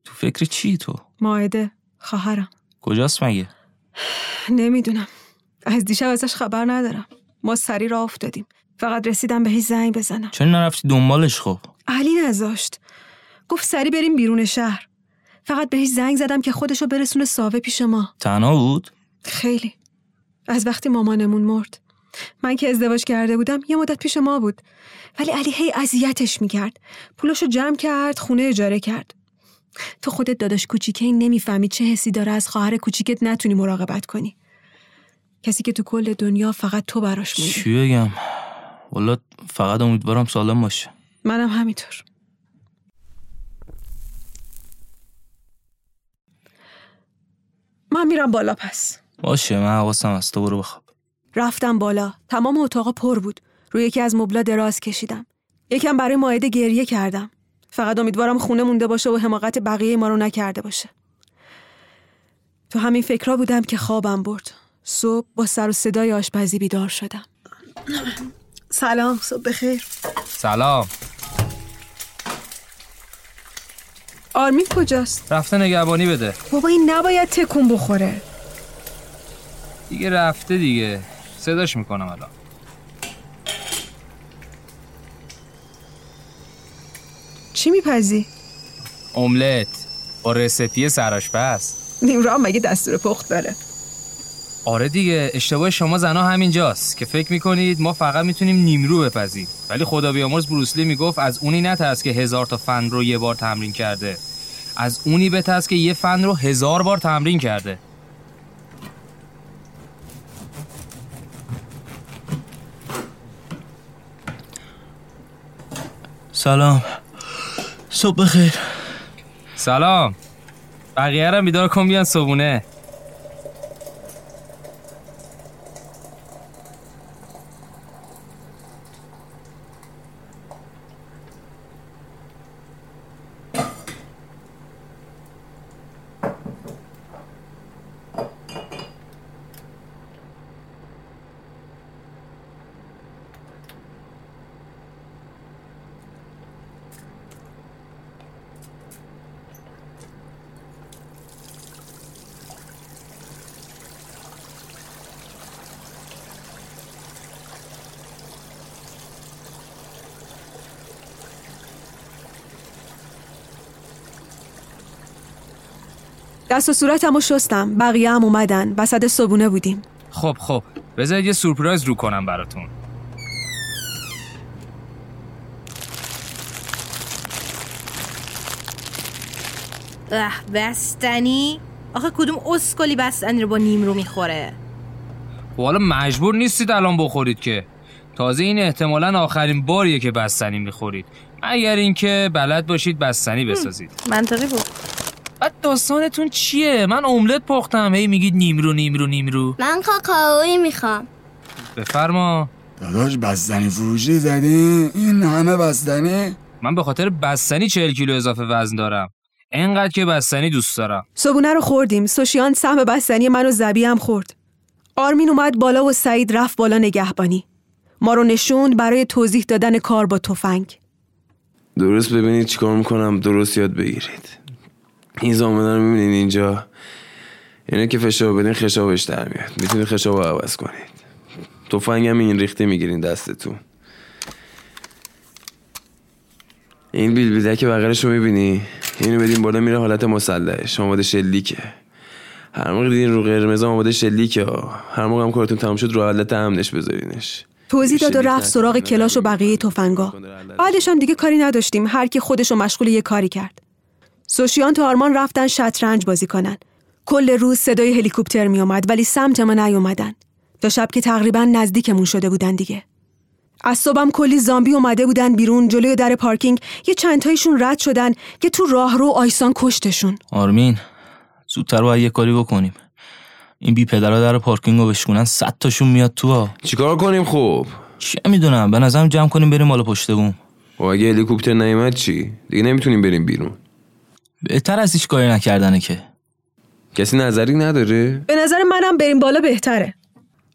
E: تو فکر چی تو؟
G: ماعده خواهرم.
E: کجاست مگه؟
G: نمی‌دونم. از دیشب ازش خبر ندارم. ما سری را افتادیم. فقط رسیدم بهش زنگ بزنم.
E: چرا نرفتی دنبالش خب؟
G: علی نذاشت. گفت سری بریم بیرون شهر. فقط بهش زنگ زدم که خودشو برسونه ساوه پیش ما.
E: تنها بود؟
G: خیلی. از وقتی مامانمون مرد. من که ازدواج کرده بودم یه مدت پیش ما بود. ولی علی هی اذیتش می‌کرد. پولاشو جمع کرد خونه اجاره کرد. تو خودت داداش کوچیکه این نمی‌فهمی چه حسی داره از خواهر کوچیکت نتونی مراقبت کنی. کسی که تو کل دنیا فقط تو براش مونده
E: چی بگم؟ والا فقط امیدوارم سالم باشه.
G: منم همینطور. من میرم بالا پس.
E: باشه من حواسم از تو برو بخواب.
G: رفتم بالا. تمام اتاق پر بود. روی یکی از مبلا دراز کشیدم. یکم برای ماعده گریه کردم. فقط امیدوارم خونه مونده باشه و حماقت بقیه ما رو نکرده باشه. تو همین فکرها بودم که خوابم برد. صبح با سر و صدای آشپزی بیدار شدم. سلام صبح بخیر.
J: سلام.
G: آرمین کجاست؟
J: رفته نگهبانی بده.
G: بابا این نباید تکون بخوره.
J: دیگه رفته دیگه. صداش می‌کنم الان.
G: چی میپزی؟
J: املت. با رسپی سراشپز
G: نیمرا مگه دستور پخت داره؟
J: آره دیگه اشتباه شما زنا همینجاست که فکر می‌کنید ما فقط می‌تونیم نیمرو بپزیم. ولی خدا بیامرز بروسلی می‌گفت از اونی نترس که هزار تا فن رو یه بار تمرین کرده. از اونی بترس که یه فن رو هزار بار تمرین کرده.
E: سلام. صبح بخیر.
J: سلام. بقیه رو بیدار کن بیان صبونه
G: دست و صورتم رو شستم. بقیه هم اومدن. وسط صبونه بودیم.
J: خب خب. بذارید یه سورپرایز رو کنم براتون.
K: اه بستنی؟ آخه کدوم اسکلی بستنی رو با نیم رو می‌خوره؟
J: خب حالا مجبور نیستید الان بخورید که. تازه این احتمالا آخرین باریه که بستنی می‌خورید. اگر اینکه بلد باشید بستنی بسازید.
K: منطقی بود.
J: بعد داستانتون چیه؟ من املت پختم. هی میگید نیمرو نیمرو نیمرو.
H: من کاکائویی می‌خوام.
J: بفرما.
F: داداش بستنی فروشی زدی؟ این همه بستنی؟
J: من به خاطر بستنی 40 کیلو اضافه وزن دارم. انقدر که بستنی دوست دارم.
G: صبونه رو خوردیم. سوشیان سهم بستنی من و زبی هم خورد. آرمین اومد بالا و سعید رفت بالا نگهبانی. ما رو نشوند برای توضیح دادن کار با تفنگ.
D: درست ببینید چیکار می‌کنم. درست یاد بگیرید. این زامنه رو می‌بینید اینجا. اینه که فشار بدین خشابش در میاد. می‌تونید خشاب رو عوض کنید. تفنگ هم این ریخته می‌گیرین دستتون. این بیل بیلک بغلش رو می‌بینی؟ اینو بدین بالا میره حالت مسلحش آماده شلیکه. هر موقع دیدین رو قرمز آماده شلیکه. هر موقع هم کارتون تمام شد رو حالت امنش بذارینش.
G: توضیح داد و رفت سراغ کلاش و بقیه تفنگا. بعدش هم دیگه کاری نداشتیم. هر کی خودش رو مشغول یه کاری کرد. سوشیان تا آرمان رفتن شطرنج بازی کنن. کل روز صدای هلیکوپتر می اومد ولی سمت ما نیومدن. تا شب که تقریبا نزدیکمون شده بودن دیگه. از صبحم کلی زامبی اومده بودن بیرون جلوی در پارکینگ. یه چند تایشون رد شدن که تو راهرو آیسان کشتشون.
E: آرمین زودتر باید یه کاری بکنیم. این بی پدرها در پارکینگ رو بشکنن صد تاشون میاد تو ها
D: چیکار کنیم خب
E: چه می‌دونم به نظرم جمع کنیم بریم بالا پشت بوم.
D: و اگه هلیکوپتر نیومد چی؟ دیگه نمی‌تونیم بریم بیرون.
E: بهتر از هیچ کاری نکردنه که.
D: کسی نظری نداره؟
G: به نظر منم بریم بالا بهتره.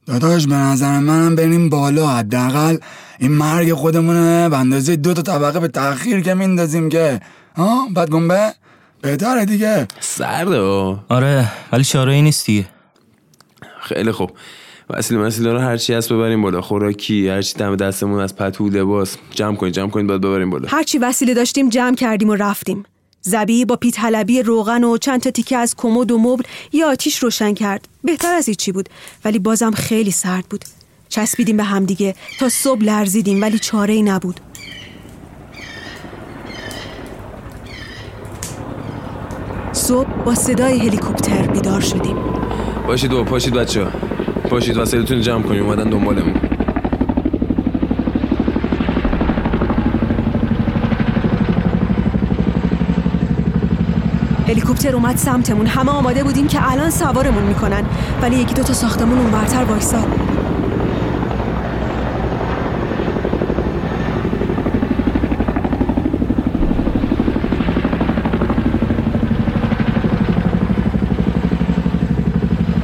F: داداش به نظر منم بریم بالا. حداقل این مرگ خودمونه به اندازه دو تا طبقه به تاخیر که میندازیم که. ها؟ بعد گنبه؟ بهتره دیگه.
D: سرده
E: آره ولی چاره ای نیست دیگه.
D: خیلی خوب. وسیله مسیله رو هرچی هست ببریم بالا. خوراکی هرچی دم دستمون از پتو لباس. جمع کنید جمع کنید باید ببریم بالا.
G: هرچی وسیله داشتیم جمع کردیم و رفتیم. زبی با پیت حلبی روغن و چند تا تیکه از کمد و مبل یه آتیش روشن کرد. بهتر از هیچی بود ولی بازم خیلی سرد بود. چسبیدیم به همدیگه. تا صبح لرزیدیم ولی چاره ای نبود. صبح با صدای هلیکوپتر بیدار شدیم.
D: باشید و پاشید بچه پاشید وسایلتون جمع کنید اومدن دنبالمون.
G: هلیکوپتر اومد سمتمون. همه آماده بودیم که الان سوارمون می‌کنن. ولی یکی دو تا ساختمون اونورتر وایساد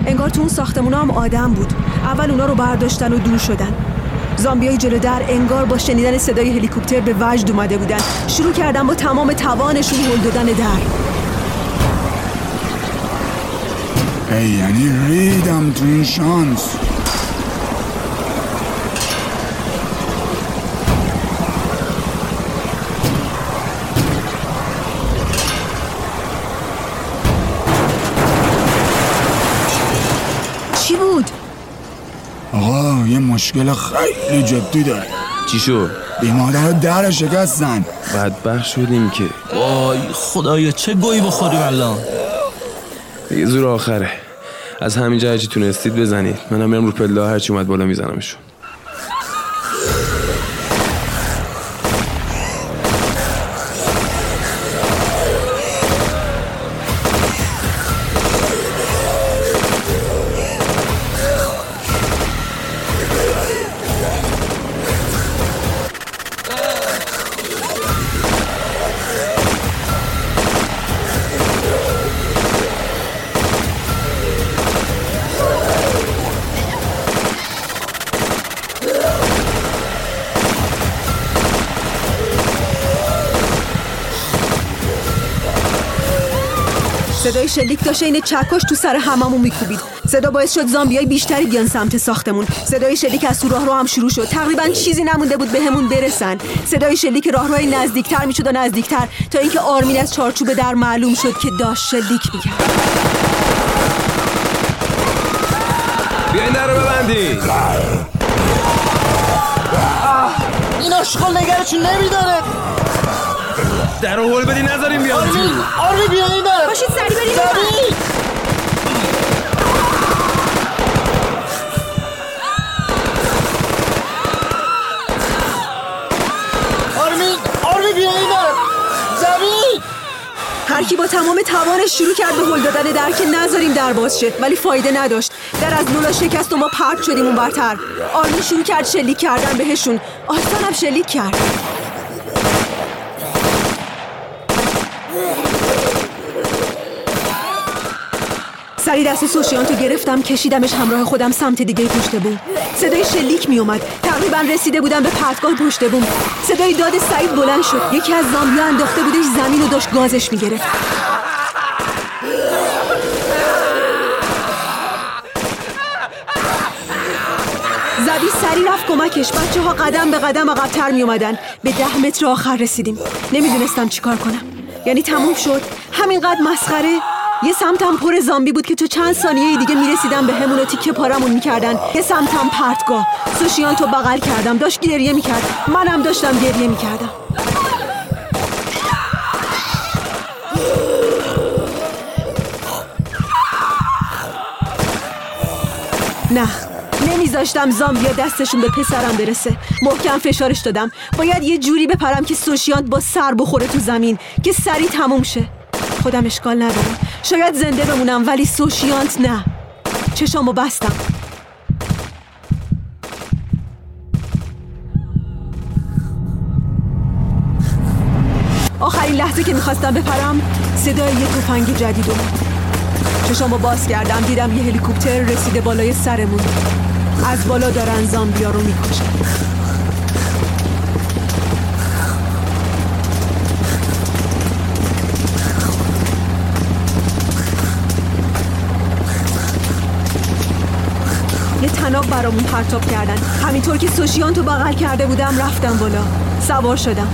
G: انگار تو اون ساختمون هم آدم بود. اول اونا رو برداشتن و دور شدن. زامبیای جلو در انگار با شنیدن صدای هلیکوپتر به وجد اومده بودن. شروع کردن با تمام توانشون هل دادن در.
F: ای یعنی ریدم تو این شانس.
G: چی بود؟
F: آقا یه مشکل خیلی جدی داره.
D: چی شد؟
F: بی مادر رو در شکستن
D: بدبخ شدیم که.
E: وای خدایا چه گویی بخوریم الان
D: دیگه زور آخره. از همینجا هرچی تونستید بزنید. منم میرم رو پله هرچی اومد بالا میزنمشون.
G: داشته این چکش تو سر هممون میکوبید. صدا باعث شد زامبیای بیشتری بیان سمت ساختمون. صدای شلیک از تو راه رو هم شروع شد. تقریبا چیزی نمونده بود بهمون برسن. صدای شلیک راهروی نزدیکتر می‌شد و نزدیکتر تا اینکه آرمین از چارچوب در معلوم شد که داشت شلیک می‌کرد.
D: بیاین در رو ببندید
L: این آشغال نگرشون نمیداره.
D: در رو هول بدی نذاریم بیان تو
L: آرمی بیا این در
G: باشید سری برید
L: سریع. آرمی آرمی بیا این زمین.
G: هر کی با تمام توانش شروع کرد به هل دادن در که نذاریم در باز شه. ولی فایده نداشت. در از لولا شکست و ما پرت شدیم اون برتر آرمین شروع کرد شلیک کردن بهشون. آسان هم شلیک کرد. سری دست سوشیانتو گرفتم کشیدمش همراه خودم سمت دیگه پشت بوم. صدای شلیک می اومد تقریبا رسیده بودم به پرتگاه پشت بوم. صدای داد سعید بلند شد. یکی از زامبیا انداخته بودش زمین و داشت گازش می‌گرفت. زبی سری رفت کمکش. بچه ها قدم به قدم عقبتر می اومدن به ده متر آخر رسیدیم. نمی‌دونستم چیکار کنم. یعنی تموم شد. همینقدر مسخره. یه سمتم پر زامبی بود که تو چند ثانیه دیگه می‌رسیدم به همون و تیکه پارمون می‌کردن. یه سمتم پرتگاه. سوشیان تو بغل کردم. داشت گریه می‌کرد. منم داشتم گریه می‌کردم. نه. نمیذاشتم زامبیا دستشون به پسرم برسه. محکم فشارش دادم. باید یه جوری بپرم که سوشیانت با سر بخوره تو زمین که سری تموم شه. خودم اشکال ندارم. شاید زنده بمونم ولی سوشیانت نه. چشامو بستم. آخرین لحظه که می‌خواستم بپرم صدای یه تفنگ جدید اومد. چشامو باز کردم دیدم یه هلیکوپتر رسیده بالای سرمون. از بالا دارن زامبیا رو می‌کشن. برامون پرتاب کردن. همینطور که سوشیان تو بغل کرده بودم رفتم بالا. سوار شدم.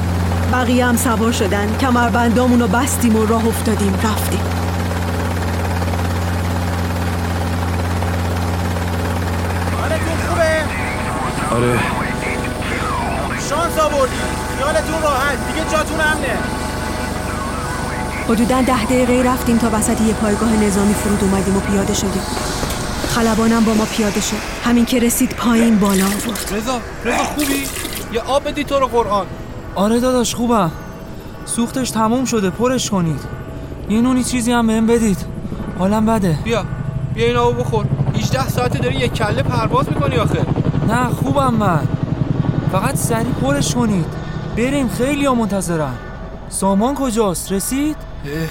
G: بقیه هم سوار شدن. کمربندامون رو بستیم و راه افتادیم. رفتیم؟
D: آره.
L: شانس آوردی. خیالتون راحت. دیگه جاتون امنه.
G: حدودا ده دقیقه رفتیم تا وسط یه پایگاه نظامی فرود اومدیم و پیاده شدیم. خلبانم با ما پیاده شد. همین که رسید پایین بالا آورد.
M: رضا رضا خوبی؟ یه آب بدی تو رو قرآن.
E: آره داداش خوبم. سوختش تموم شده پرش کنید. یه نونی چیزی هم بهم بدید. حالم بده.
M: بیا بیا این آبو بخور. 18 ساعته داری یک کله پرواز می‌کنی آخه.
E: نه خوبم من. فقط سری پرش کنید. بریم خیلی ها منتظرم سامان کجاست؟ رسید؟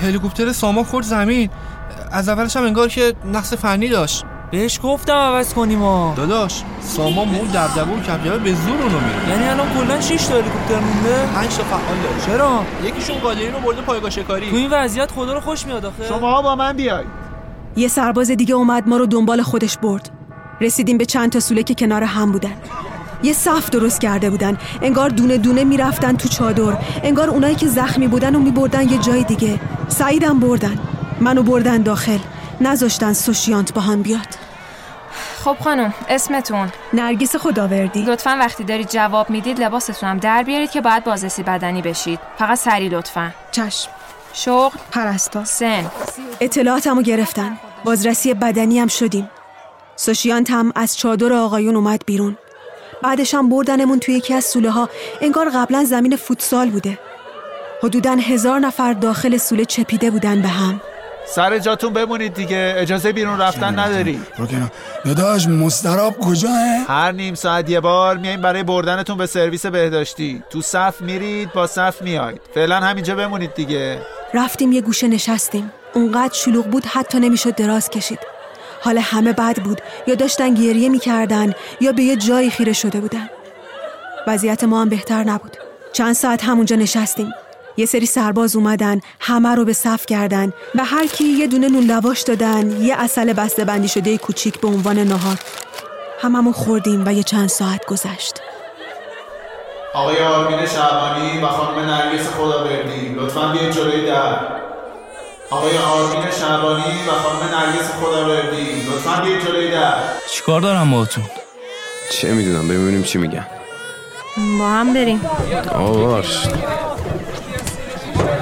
M: هلیکوپتر سامان خورد زمین. از اولش هم انگار که نقص فنی داشت.
E: بهش گفتم عوض کنیم ها.
M: داداش سامان مون دبدبه و کبجبه به زور اونو میره
E: یعنی الان کلا 6 تا هلیکوپتر مونده؟
M: 5 تا فعال داره.
E: چرا؟
M: یکیشون قادری رو برده پایگاه شکاری
E: تو این وضعیت خدا رو خوش میاد آخه.
L: شما با من بیاید
G: یه سرباز دیگه اومد ما رو دنبال خودش برد. رسیدیم به چند تا سوله که کنار هم بودن. یه صف درست کرده بودن. انگار دونه دونه می‌رفتن تو چادر. انگار اونایی که زخمی بودن و میبردن یه جای دیگه. سعیدم بردن. منو بردن داخل. نذاشتن سوشیانت با هم بیاد.
N: خب خانم اسمتون؟
G: نرگس خداوردی.
N: لطفا وقتی دارید جواب می‌دید لباستون هم در بیارید که باید بازرسی بدنی بشید. فقط سری لطفا.
G: چشم.
N: شغل.
G: پرستا
N: سن.
G: اطلاعاتمو گرفتن. بازرسی بدنی هم شدیم. سوشیانت هم از چادر آقایون اومد بیرون. بعدش هم بردنمون توی یکی از سوله ها. انگار قبلا زمین فوتسال بوده. حدودا هزار نفر داخل سوله چپیده بودن به هم.
L: سر جاتون بمونید دیگه. اجازه بیرون رفتن نداری.
F: روکنا داداش مستراب کجاه؟
L: هر نیم ساعت یه بار میاییم برای بردنتون به سرویس بهداشتی. تو صف میرید با صف میاید. فعلا همینجا بمونید دیگه.
G: رفتیم یه گوشه نشستیم. اونقدر شلوغ بود حتی نمی‌شد دراز کشید. حال همه بد بود. یا داشتن گریه می‌کردن یا به یه جایی خیره شده بودن. وضعیت ما هم بهتر نبود. چند ساعت همونجا نشستیم. یه سری سرباز اومدن همه رو به صف کردن به هر کی یه دونه نون لواش دادن یه اصل بسته بندی شده کوچیک به عنوان نهار. هممون خوردیم و یه چند ساعت گذشت.
L: آقای آرمین شعبانی و خانم نرگس خداوردی لطفا بیاید جلوی در. آقای آرمین شعبانی و خانم نرگس خداوردی لطفا بیاید جلوی در.
E: چیکار دارم باهاتون؟
D: چه می‌دونم ببینیم چی میگن.
K: با هم بریم.
D: آقا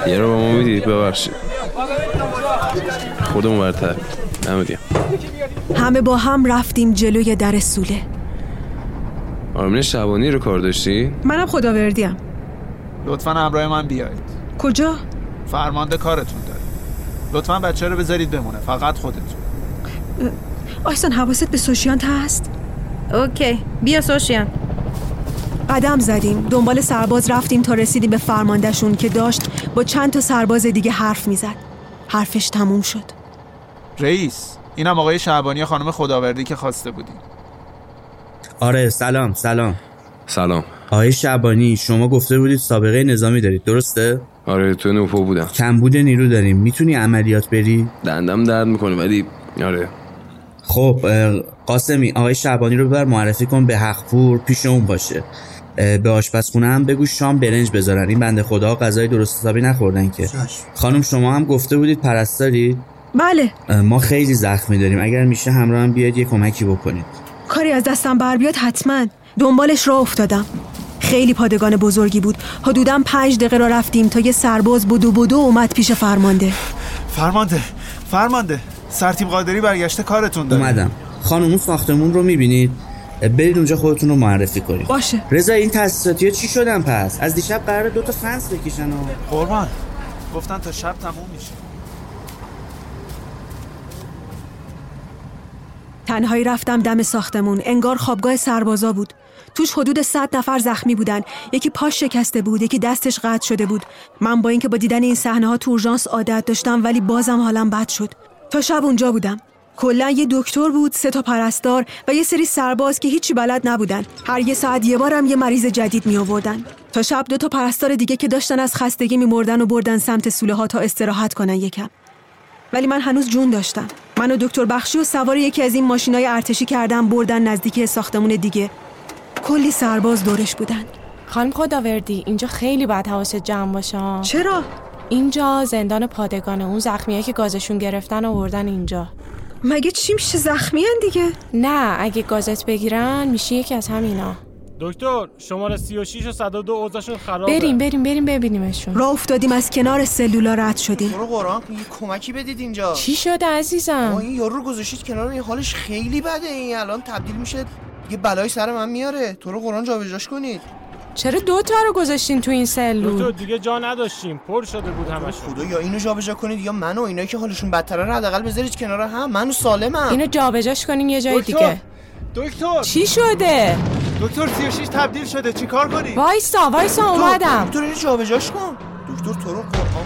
D: یه رو با ما می‌دید؟ ببخشید. خودمون برتر. نمیدیم
G: همه با هم رفتیم جلوی در سوله.
D: آرمین شبانی رو کار داشتی؟
G: منم خداوردیم.
L: لطفا همراه من بیایید.
G: کجا؟
L: فرمانده کارتون داره. لطفا بچه رو بذارید بمونه. فقط خودتون.
G: آیسان حواست به سوشیانت هست؟
K: اوکی. بیا سوشیان.
G: قدم زدیم. دنبال سرباز رفتیم تا رسیدیم به فرماندهشون که داشت با چند تا سرباز دیگه حرف می‌زد. حرفش تموم شد.
L: رئیس اینم آقای شعبانی خانم خداوردی که خواسته بودیم
O: آره سلام سلام.
D: سلام.
O: آقای شعبانی شما گفته بودید سابقه نظامی دارید درسته؟
D: آره تو نوپو بودم.
O: کمبود نیرو داریم. می‌تونی عملیات بری؟
D: دندم درد می‌کنه ولی آره.
O: خب قاسمی آقای شعبانی رو ببر معرفی کن به حقپور پیش اون باشه. به آشپزخونه هم بگو شام برنج بذارن. این بنده خدا غذای درست حسابی نخوردن که. خانم شما هم گفته بودید پرستارید
G: بله.
O: ما خیلی زخمی داریم اگر میشه همراه هم بیاید یه کمکی بکنید.
G: کاری از دستم بر بیاد حتما. دنبالش راه افتادم. خیلی پادگان بزرگی بود. حدودا پنج دقیقه را رفتیم تا یه سرباز بدو بدو اومد پیش فرمانده.
L: فرمانده فرمانده. سرتیب قادری برگشته کارتون داره.
O: اومدم. خانم اون ساختمون رو می‌بینید؟ برید اونجا خودتون رو معرفی کنید.
G: باشه.
O: رضا این تاسیساتی چی شدن پس؟ از دیشب قرار دو تا فنس بکشن و
L: قربان. گفتن تا شب تموم میشه.
G: تنهایی رفتم دم ساختمون. انگار خوابگاه سربازا بود. توش حدود صد نفر زخمی بودن. یکی پاش شکسته بود یکی دستش قطع شده بود. من با اینکه با دیدن این صحنه ها تو اورژانس عادت داشتم ولی بازم حالم بد شد. تا شب اونجا بودم. کلا یه دکتر بود سه تا پرستار و یه سری سرباز که هیچی بلد نبودن. هر یه ساعت یه بارم یه مریض جدید می آوردن تا شب دو تا پرستار دیگه که داشتن از خستگی میمردن و بردن سمت سوله ها تا استراحت کنن یکم. ولی من هنوز جون داشتم. من و دکتر بخشی و سوار یکی از این ماشینای ارتشی کردم بردن نزدیک ساختمون دیگه. کلی سرباز دورش بودن.
P: خانم خداوردی اینجا خیلی باید حواست جمع باشه.
G: چرا؟
P: اینجا زندان پادگانه اون زخمیایی که گازشون گرفتن آوردن اینجا.
G: مگه چی میشه زخمی دیگه؟
P: نه اگه گازت بگیرن میشه یکی از همینا.
Q: دکتر شماره 36 و 102 اوضاعشون خرابه.
P: بریم بریم بریم ببینیمشون.
G: راه افتادیم از کنار سلولا رد شدیم.
R: برو قرآن یه کمکی بدید اینجا.
P: چی شده عزیزم؟
R: آقا این یارو رو گذاشتید کنار این حالش خیلی بده. این الان تبدیل میشه یه بلای سر من میاره. تو رو قرآن جابجاش کنید.
P: چرا دو تا رو گذاشتین تو این سلول؟
Q: دیگه جا نداشتیم. پر شده بود همش
R: خدا یا اینو جابجا کنید یا منو اینایی که حالشون بدتره رو حداقل بذارید کنار هم. منو سالمم.
P: اینو جابجاش کنین یه جای
L: دکتر!
P: دیگه.
L: دکتر!
P: چی شده؟
L: دکتر 36 تبدیل شده. چیکار کنی؟
P: وایسا وایسا اومدم.
R: دکتر اینو جابجاش کن. دکتر تو رو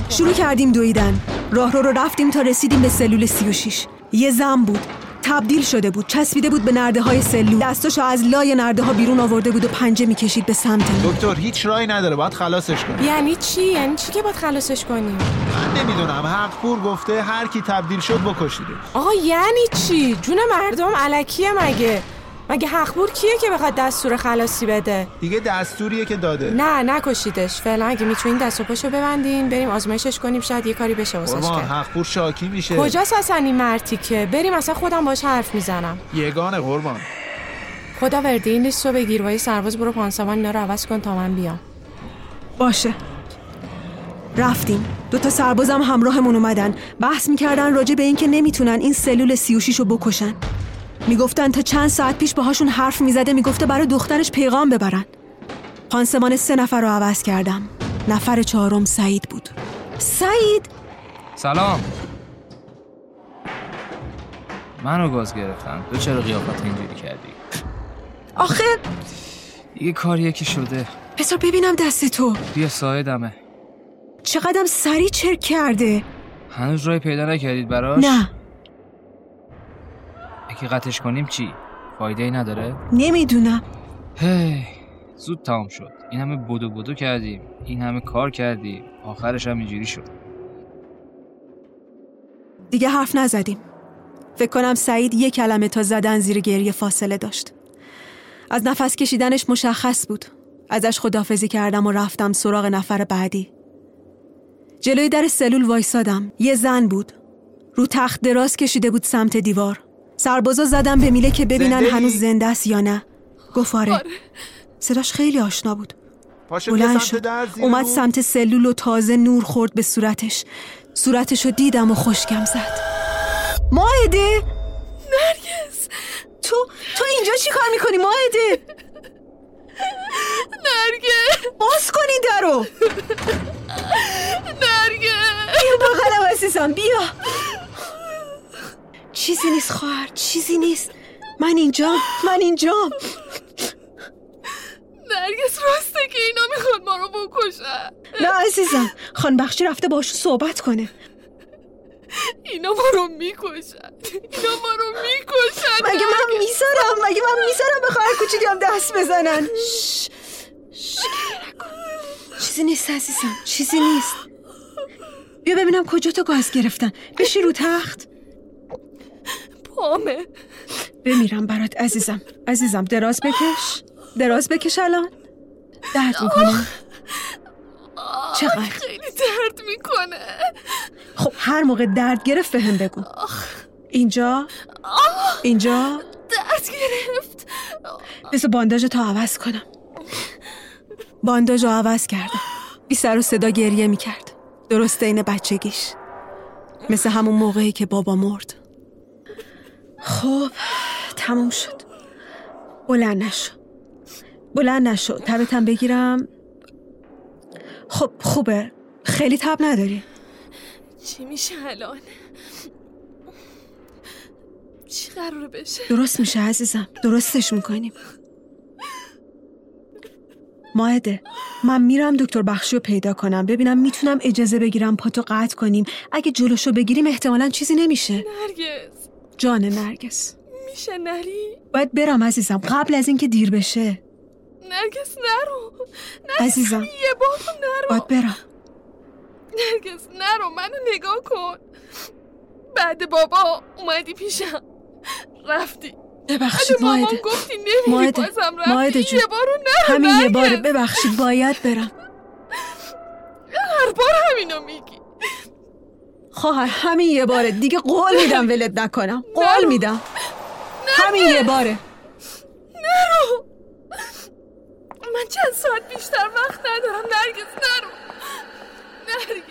G: شروع کردیم دویدن. راه رو رو رفتیم تا رسیدیم به سلول 36 یه زن بود. تبدیل شده بود چسبیده بود به نرده های سلول. دستاشو از لای نرده ها بیرون آورده بود و پنجه می‌کشید به سمت.
L: دکتر هیچ راهی نداره باید خلاصش کنی
P: یعنی چی؟ یعنی چی که باید خلاصش کنیم؟
L: من نمی‌دونم حق پور گفته هر کی تبدیل شد بکشیدش
P: آقا یعنی چی؟ جون مردم علکیه مگه؟ مگه حقبور کیه که بخواد دستور خلاصی بده؟
L: دیگه دستوریه که داده.
P: نه نکشیدش. فعلا اگه می‌تونین دست و پاشو ببندین بریم آزمایشش کنیم شاید یه کاری بشه واسش
L: قربان
P: کرد
L: حقپور شاکی میشه.
P: کجاست اصلا این مرتی که؟ بریم اصلا خودم باش حرف می‌زنم.
L: یگانه قربان.
P: خدا وردی این لیست رو بگیر با یه سرباز برو پانسمان اینا رو عوض کن تا من بیام.
G: باشه. رفتیم. دو تا سربازم همراهمون اومدن. بحث می‌کردن راجع به اینکه نمی‌تونن این سلول 36 رو بکشن. می‌گفتن تا چند ساعت پیش باهاشون حرف می‌زده می‌گفته برای دخترش پیغام ببرن. پانسمان سه نفر رو عوض کردم. نفر چهارم سعید بود. سعید!
J: سلام. منو گاز گرفتن. تو چرا قیافت اینجوری کردی؟
G: آخه!
J: یه کاریه که شده.
G: بذار ببینم دست تو.
J: بیا ساعدمه
G: چقدرم سری چرک کرده.
J: هنوز رای پیدا نکردید براش؟
G: نه.
J: اگه قطعش کنیم چی؟ فایده ای نداره؟
G: نمی‌دونم.
J: هی زود تمام شد. این همه بدو بدو کردیم. این همه کار کردیم. آخرش هم اینجوری شد.
G: دیگه حرف نزدیم. فکر کنم سعید یه کلمه تا زدن زیر گریه فاصله داشت. از نفس کشیدنش مشخص بود. ازش خدافزی کردم و رفتم سراغ نفر بعدی. جلوی در سلول وایسادم. یه زن بود. رو تخت دراز کشیده بود سمت دیوار. سربازا زدم به میله که ببینن؟ هنوز زنده است یا نه. گفت آره. صداش خیلی آشنا بود. بلند شد. اومد. سمت سلول و تازه نور خورد به صورتش. صورتش رو دیدم و خشکم زد. ماهده! نرگس! تو تو اینجا چی کار می‌کنی ماهده؟
S: نرگس!
G: باز کنی درو.
S: نرگس!
G: بیا بغلم عزیزم بیا. چیزی نیست خواهر چیزی نیست. من اینجام من اینجام.
S: نرگس راسته که اینا می‌خواد ما رو بکشن
G: نه عزیزم خان بخشی رفته باش صحبت کنه.
S: اینا ما رو می‌کشن اینا ما رو می‌کشن
G: مگه من می‌ذارم؟ مگه من می‌ذارم به خواهر کوچیکم دست بزنن؟ شش. شش،. چیزی نیست عزیزم چیزی نیست. بیا ببینم کجا تو گاز گرفتن. بشی رو تخت.
S: پامه
G: بمیرم برات عزیزم. عزیزم دراز بکش. دراز بکش الان. درد می‌کنه چقدر
S: خیلی درد می‌کنه.
G: خب هر موقع درد گرفت بهم بگو. اینجا؟ اینجا؟
S: درد گرفت.
G: بذار بانداژ تا عوض کنم. بانداژ رو عوض کردم. بی سر و صدا گریه می‌کرد. درسته این بچگیش. مثل همون موقعی که بابا مرد. خب تموم شد. بلند نشو. بلند نشو. تبتم بگیرم. خب خوبه. خیلی تب نداری.
S: چی میشه الان؟ چی قراره بشه؟
G: درست میشه عزیزم. درستش می‌کنیم. ماهده من میرم دکتر بخشی رو پیدا کنم. ببینم می‌تونم اجازه بگیرم پاتو قطع کنیم. اگه جلوشو بگیریم احتمالا چیزی نمیشه.
S: نرگس.
G: جان نرگس.
S: میشه نری؟
G: باید برم عزیزم. قبل از اینکه دیر بشه.
S: نرگس نرو. نرگس
G: عزیزم.
S: یه بار نرو.
G: باید برم.
S: نرگس نرو. منو نگاه کن. بعد بابا اومدی پیشم. رفتی.
G: ببخشید ماهده.
S: گفتی نمیری
G: ماهده.
S: بازم. رفتی.
G: ماهده
S: یه بارو نرو
G: همین یه
S: نرگس.
G: باره ببخشید باید برم.
S: هر بار همینو میگی.
G: خواهر همین یه باره. دیگه قول میدم ولت نکنم. قول میدم. همین یه باره.
S: نرو. من چند ساعت بیشتر وقت ندارم. نرگس نرو. نرگس.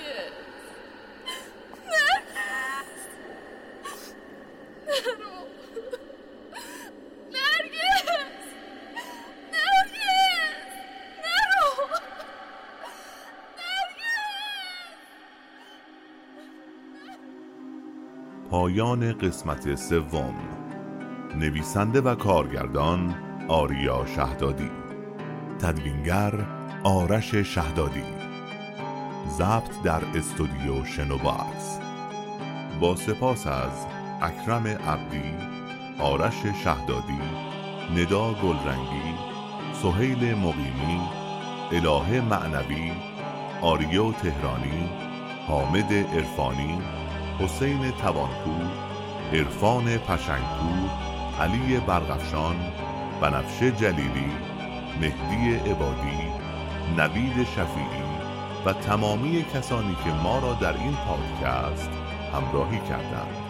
A: پایان قسمت سوم. نویسنده و کارگردان آریا شهدادی. تدوینگر آرش شهدادی. ضبط در استودیو شنوباکس با سپاس از اکرم عبدی آرش شهدادی ندا گلرنگی سهیل مقیمی الهه معنوی آریو تهرانی حامد عرفانی حسین توانپور عرفان پشنگپور علی برغفشان بنفشه جلیلی مهدی عبادی نوید شفیعی و تمامی کسانی که ما را در این پادکست همراهی کردند.